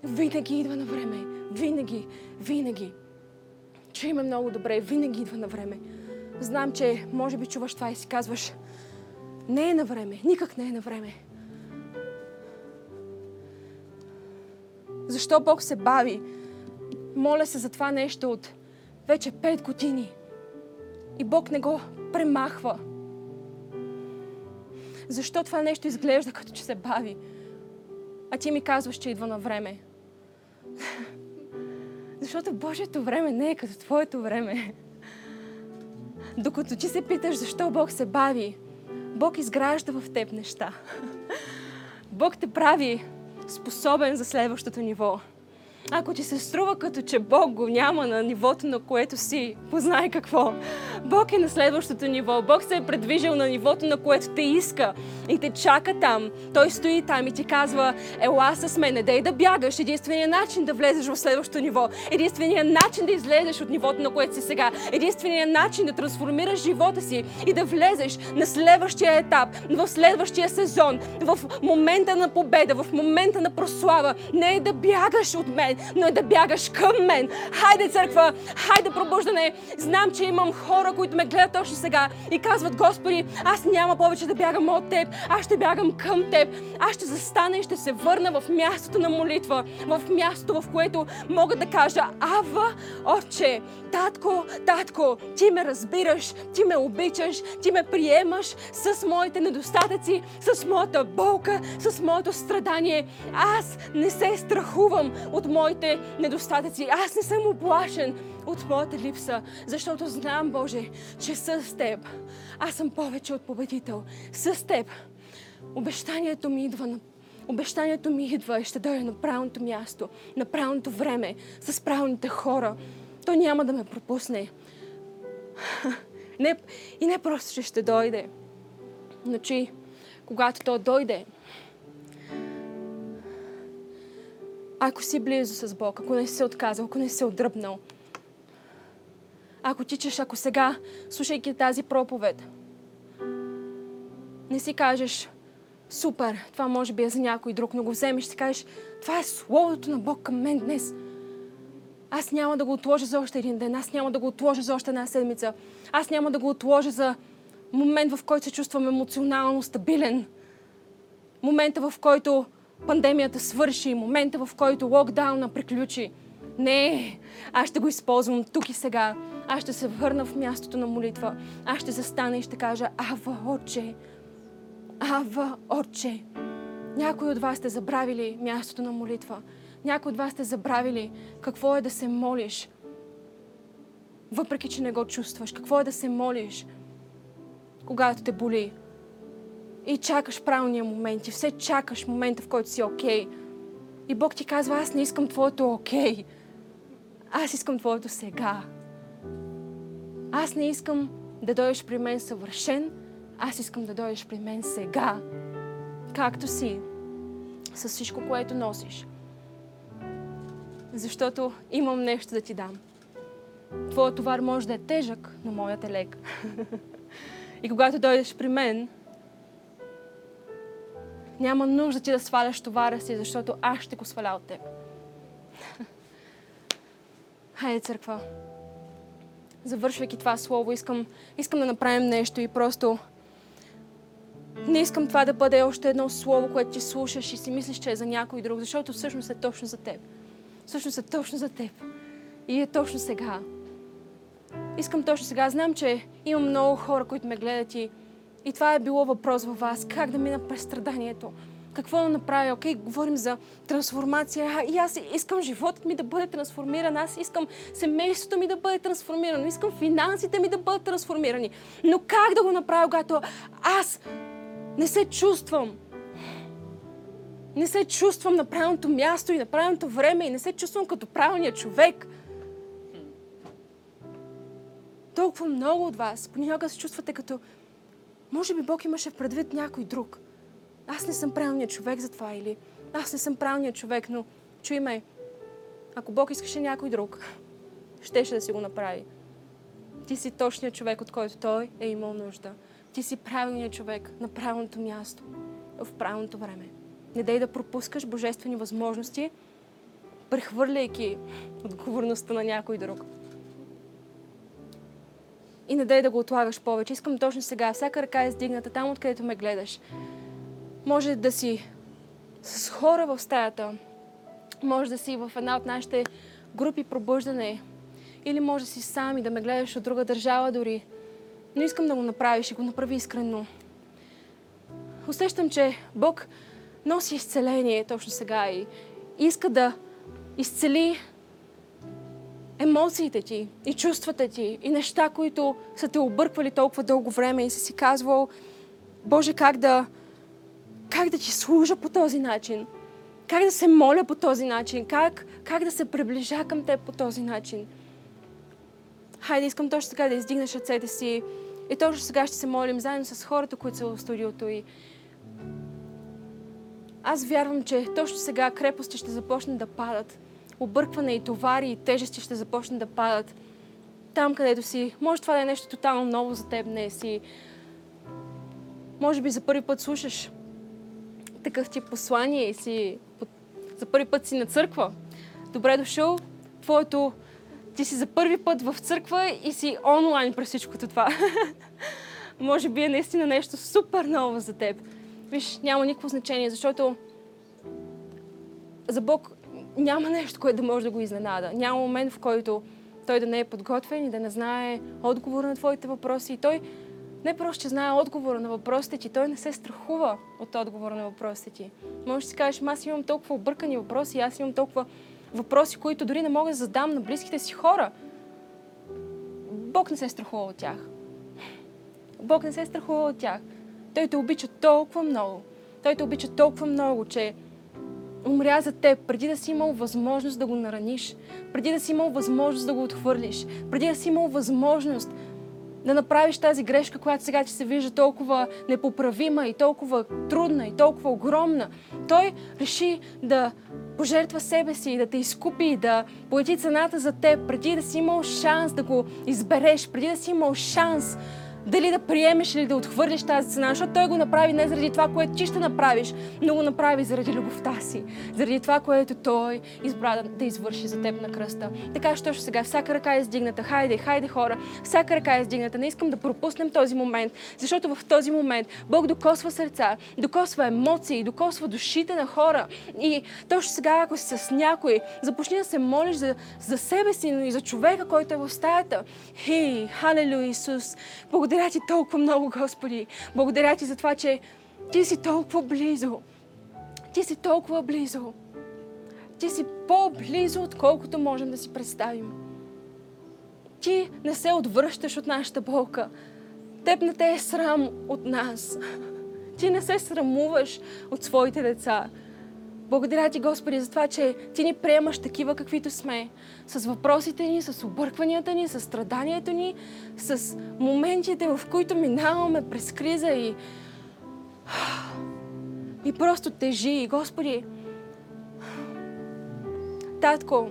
Винаги идва на време. Винаги, винаги. Чуй ме много добре. Винаги идва на време. Знам, че може би чуваш това и си казваш, не е на време. Никак не е на време. Защо Бог се бави? Моля се за това нещо от вече 5 години. И Бог не го премахва. защо това нещо изглежда като че се бави. А ти ми казваш, че идва на време. Защото Божието време не е като твоето време. Докато ти се питаш защо Бог се бави, Бог изгражда в теб неща. Бог те прави способен за следващото ниво. Ако ти се струва като че Бог го няма на нивото, на което си, познай какво. Бог е на следващото ниво. Бог се е предвижил на нивото, на което те иска и те чака там. Той стои там и ти казва, ела с мен, не дей да бягаш. Единственият начин да влезеш в следващото ниво, единственият начин да излезеш от нивото, на което си сега, единственият начин да трансформираш живота си и да влезеш на следващия етап, в следващия сезон, в момента на победа, в момента на прослава. Не е да бягаш от мен, но е да бягаш към мен. Хайде, църква, хайде пробуждане. Знам, че имам хора, които ме гледат точно сега и казват, Господи, аз няма повече да бягам от Теб, аз ще бягам към Теб. Аз ще застана и ще се върна в мястото на молитва, в мястото, в което мога да кажа, Ава, Отче, Татко, Татко, Ти ме разбираш, Ти ме обичаш, Ти ме приемаш с моите недостатъци, с моята болка, с моето страдание. Аз не се страхувам от моите недостатъци. Аз не съм оплашен от моята липса, защото знам, Боже, че с Теб аз съм повече от победител. С Теб обещанието ми идва на Обещанието ми идва и ще дойде на правилното място, на правилното време, с правилните хора. Той няма да ме пропусне. Не, и не просто, че ще дойде. Но че когато той дойде, ако си близо с Бог, ако не си се отказал, ако не си се отдръпнал, ако тичаш, ако сега, слушайки тази проповед, не си кажеш, супер, това може би е за някой друг, но го вземеш си кажеш, това е Словото на Бог към мен днес. Аз няма да го отложа за още един ден, аз няма да го отложа за още една седмица, аз няма да го отложа за момент, в който се чувствам емоционално стабилен, момента, в който пандемията свърши, момента, в който локдауна приключи. Не, аз ще го използвам тук и сега. Аз ще се върна в мястото на молитва. Аз ще застана и ще кажа, Ава, Отче, Ава, Отче. Някои от вас сте забравили мястото на молитва. Някои от вас сте забравили какво е да се молиш, въпреки че не го чувстваш. Какво е да се молиш, когато те боли. И чакаш правилния момент. И все чакаш момента, в който си окей. Okay. И Бог ти казва, аз не искам твоето окей. Okay. Аз искам твоето сега. Аз не искам да дойдеш при мен съвършен, аз искам да дойдеш при мен сега, както си, с всичко, което носиш. Защото имам нещо да ти дам. Твоят товар може да е тежък, но моят е лек. И когато дойдеш при мен, няма нужда ти да сваляш товара си, защото аз ще го сваля от теб. Хайде, църква. Завършвайки това слово, искам, искам да направим нещо и просто не искам това да бъде още едно слово, което ти слушаш и си мислиш, че е за някой друг, защото всъщност е точно за теб. Всъщност е точно за теб. И е точно сега. Искам точно сега. Знам, че има много хора, които ме гледат и, и това е било въпрос във вас. Как да мина през страданието? Какво да направя? Окей, говорим за трансформация. И аз искам животът ми да бъде трансформиран. Аз искам семейството ми да бъде трансформирано. Искам финансите ми да бъдат трансформирани. Но как да го направя, когато аз не се чувствам. Не се чувствам на правилното място и на правилното време и не се чувствам като правилният човек. Толкова много от вас понякога се чувствате като може би Бог имаше в предвид някой друг. Аз не съм правилният човек за това или аз не съм правилният човек, но чуй ме, ако Бог искаше някой друг, щеше да си го направи. Ти си точният човек, от който Той е имал нужда. Ти си правилният човек на правилното място, в правилното време. Не дай да пропускаш божествени възможности, прехвърляйки отговорността на някой друг. И не дай да го отлагаш повече. Искам точно сега, всяка ръка е издигната там, откъдето ме гледаш. Може да си с хора в стаята, може да си в една от нашите групи пробуждане, или може да си сам и да ме гледаш от друга държава дори. Но искам да го направиш и го направи искрено. усещам, че Бог носи изцеление точно сега и иска да изцели емоциите ти и чувствата ти и неща, които са те обърквали толкова дълго време и си си казвал, Боже, как да, как да ти служа по този начин? Как да се моля по този начин? Как, как да се приближа към теб по този начин? Хайде, искам точно така да издигнеш ръцете си и точно сега ще се молим заедно с хората, които са в студиото и аз вярвам, че точно сега крепости ще започнат да падат. Объркване и товари и тежести ще започнат да падат. Там, където си. Може това да е нещо тотално ново за теб днес и може би за първи път слушаш такъв тип послание и си за първи път си на църква. Добре дошъл. Твоето ти си за първи път в църква и си онлайн през всичкото това. може би е наистина нещо супер ново за теб. Виж, няма никакво значение, защото за Бог няма нещо, което да може да го изненада. Няма момент, в който той да не е подготвен и да не знае отговора на твоите въпроси. И той не просто, че знае отговора на въпросите ти, той не се страхува от отговора на въпросите ти. Може да си кажеш, аз имам толкова объркани въпроси, аз имам толкова въпроси, които дори не мога да задам на близките си хора. Бог не се страхува от тях. Бог не се страхува от тях. Той те обича толкова много. Той те обича толкова много, че умря за теб, преди да си имал възможност да го нараниш, преди да си имал възможност да го отхвърлиш, преди да си имал възможност да направиш тази грешка, която сега ти се вижда толкова непоправима и толкова трудна и толкова огромна. Той реши да пожертва себе си, да те изкупи, да плати цената за теб, преди да си имал шанс да го избереш, преди да си имал шанс дали да приемеш или да отхвърлиш тази цена, защото той го направи не заради това, което ти ще направиш, но го направи заради любовта си, заради това, което той избра да, да извърши за теб на кръста. Така що ще сега всяка ръка е издигната. Хайде, хайде хора, всяка ръка е издигната. Не искам да пропуснем този момент, защото в този момент Бог докосва сърца, докосва емоции, докосва душите на хора. И точно сега, ако си с някой, започни да се молиш за, за себе си, но и за човека, който е в стаята. Хей, халелуя Исус! Благодаря благодаря ти толкова много, Господи. Благодаря ти за това, че ти си толкова близо. Ти си толкова близо. Ти си по-близо, отколкото можем да си представим. Ти не се отвръщаш от нашата болка. Теб не те е срам от нас. Ти не се срамуваш от своите деца. Благодаря ти, Господи, за това, че ти ни приемаш такива, каквито сме. С въпросите ни, с объркванията ни, с страданието ни, с моментите, в които минаваме през криза и... И просто тежи. Господи, Татко,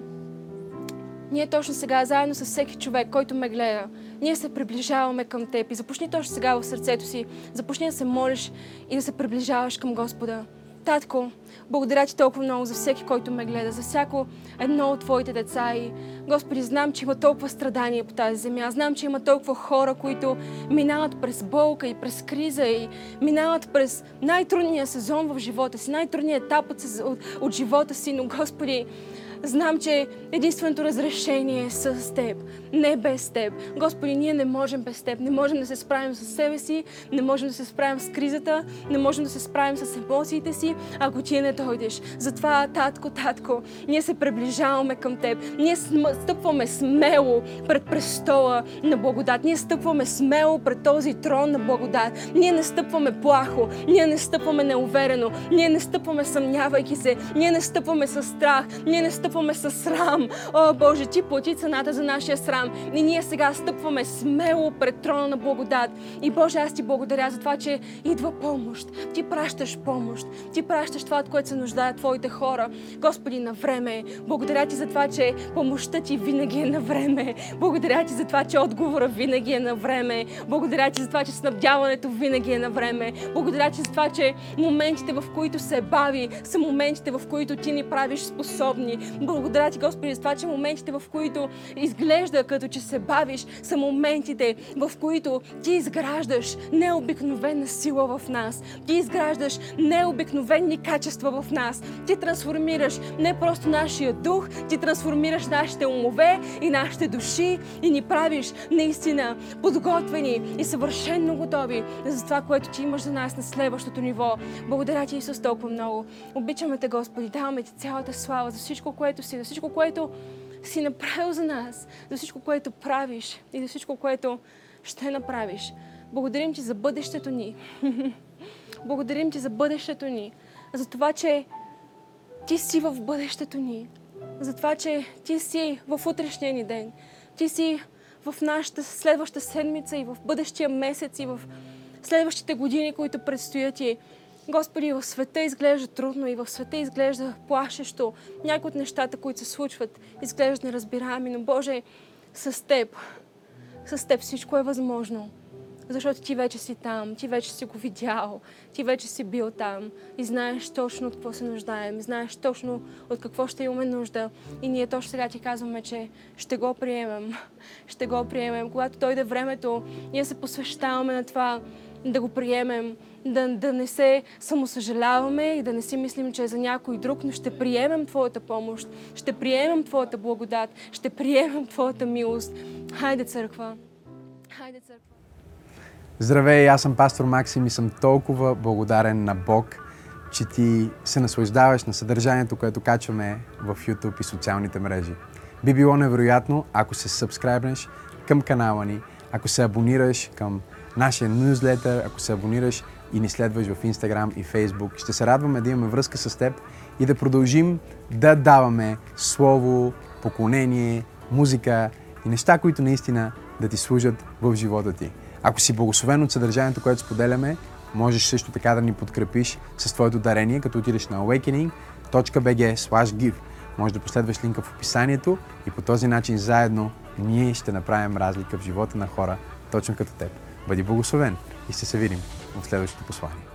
ние точно сега, заедно с всеки човек, който ме гледа, ние се приближаваме към Теб и започни точно сега в сърцето си, започни да се молиш и да се приближаваш към Господа. Татко, благодаря ти толкова много за всеки, който ме гледа, за всяко едно от Твоите деца. И, Господи, знам, че има толкова страдания по тази земя. Знам, че има толкова хора, които минават през болка и през криза и минават през най-трудния сезон в живота си, най-трудният етап от, от, от живота си. Но, Господи, Знам, че единственото разрешение е с Теб, не без Теб. Господи, ние не можем без Теб. Не можем да се справим с себе си, не можем да се справим с кризата, не можем да се справим с емоциите си, ако Ти не дойдеш. Затова, татко, татко, ние се приближаваме към Теб. Ние стъпваме смело пред престола на благодат. Ние стъпваме смело пред този трон на благодат. Ние не стъпваме плахо, ние не стъпваме неуверено, ние не стъпваме съмнявайки се, ние не стъпваме с страх, ние не стъпваме стъпваме с срам. О, Боже, Ти плати цената за нашия срам. И ние сега стъпваме смело пред трона на благодат. И Боже, аз Ти благодаря за това, че идва помощ. Ти пращаш помощ. Ти пращаш това, от което се нуждаят Твоите хора. Господи, на време. Благодаря Ти за това, че помощта Ти винаги е на време. Благодаря Ти за това, че отговора винаги е на време. Благодаря Ти за това, че снабдяването винаги е на време. Благодаря Ти за това, че моментите, в които се бави, са моментите, в които Ти ни правиш способни Благодаря ти, Господи, за това, че моментите, в които изглежда като че се бавиш, са моментите, в които ти изграждаш необикновена сила в нас. Ти изграждаш необикновени качества в нас. Ти трансформираш не просто нашия дух, ти трансформираш нашите умове и нашите души и ни правиш наистина подготвени и съвършенно готови за това, което ти имаш за нас на следващото ниво. Благодаря ти, Исус, толкова много. Обичаме те, Господи, даваме ти цялата слава за всичко, което си, за всичко, което си направил за нас, за всичко, което правиш и за всичко, което ще направиш. Благодарим ти за бъдещето ни. Благодарим ти за бъдещето ни. За това, че ти си в бъдещето ни. За това, че ти си в утрешния ни ден. Ти си в нашата следваща седмица и в бъдещия месец и в следващите години, които предстоят и Господи, в света изглежда трудно и в света изглежда плашещо. Някои от нещата, които се случват, изглеждат неразбираеми, но Боже, с Теб, с Теб всичко е възможно. Защото ти вече си там, ти вече си го видял, ти вече си бил там и знаеш точно от какво се нуждаем, знаеш точно от какво ще имаме нужда. И ние точно сега ти казваме, че ще го приемем, ще го приемем. Когато дойде времето, ние се посвещаваме на това да го приемем, да, да не се самосъжаляваме и да не си мислим, че е за някой друг, но ще приемем Твоята помощ, ще приемем Твоята благодат, ще приемем Твоята милост. Хайде, църква! Хайде, църква! Здравей, аз съм пастор Максим и съм толкова благодарен на Бог, че ти се наслаждаваш на съдържанието, което качваме в YouTube и социалните мрежи. Би било невероятно, ако се сабскрайбнеш към канала ни, ако се абонираш към нашия нюзлетър, ако се абонираш и ни следваш в Instagram и Facebook. Ще се радваме да имаме връзка с теб и да продължим да даваме слово, поклонение, музика и неща, които наистина да ти служат в живота ти. Ако си благословен от съдържанието, което споделяме, можеш също така да ни подкрепиш с твоето дарение, като отидеш на awakening.bg give. Може да последваш линка в описанието и по този начин заедно ние ще направим разлика в живота на хора, точно като теб. Бъди благословен и ще се видим в следващото послание.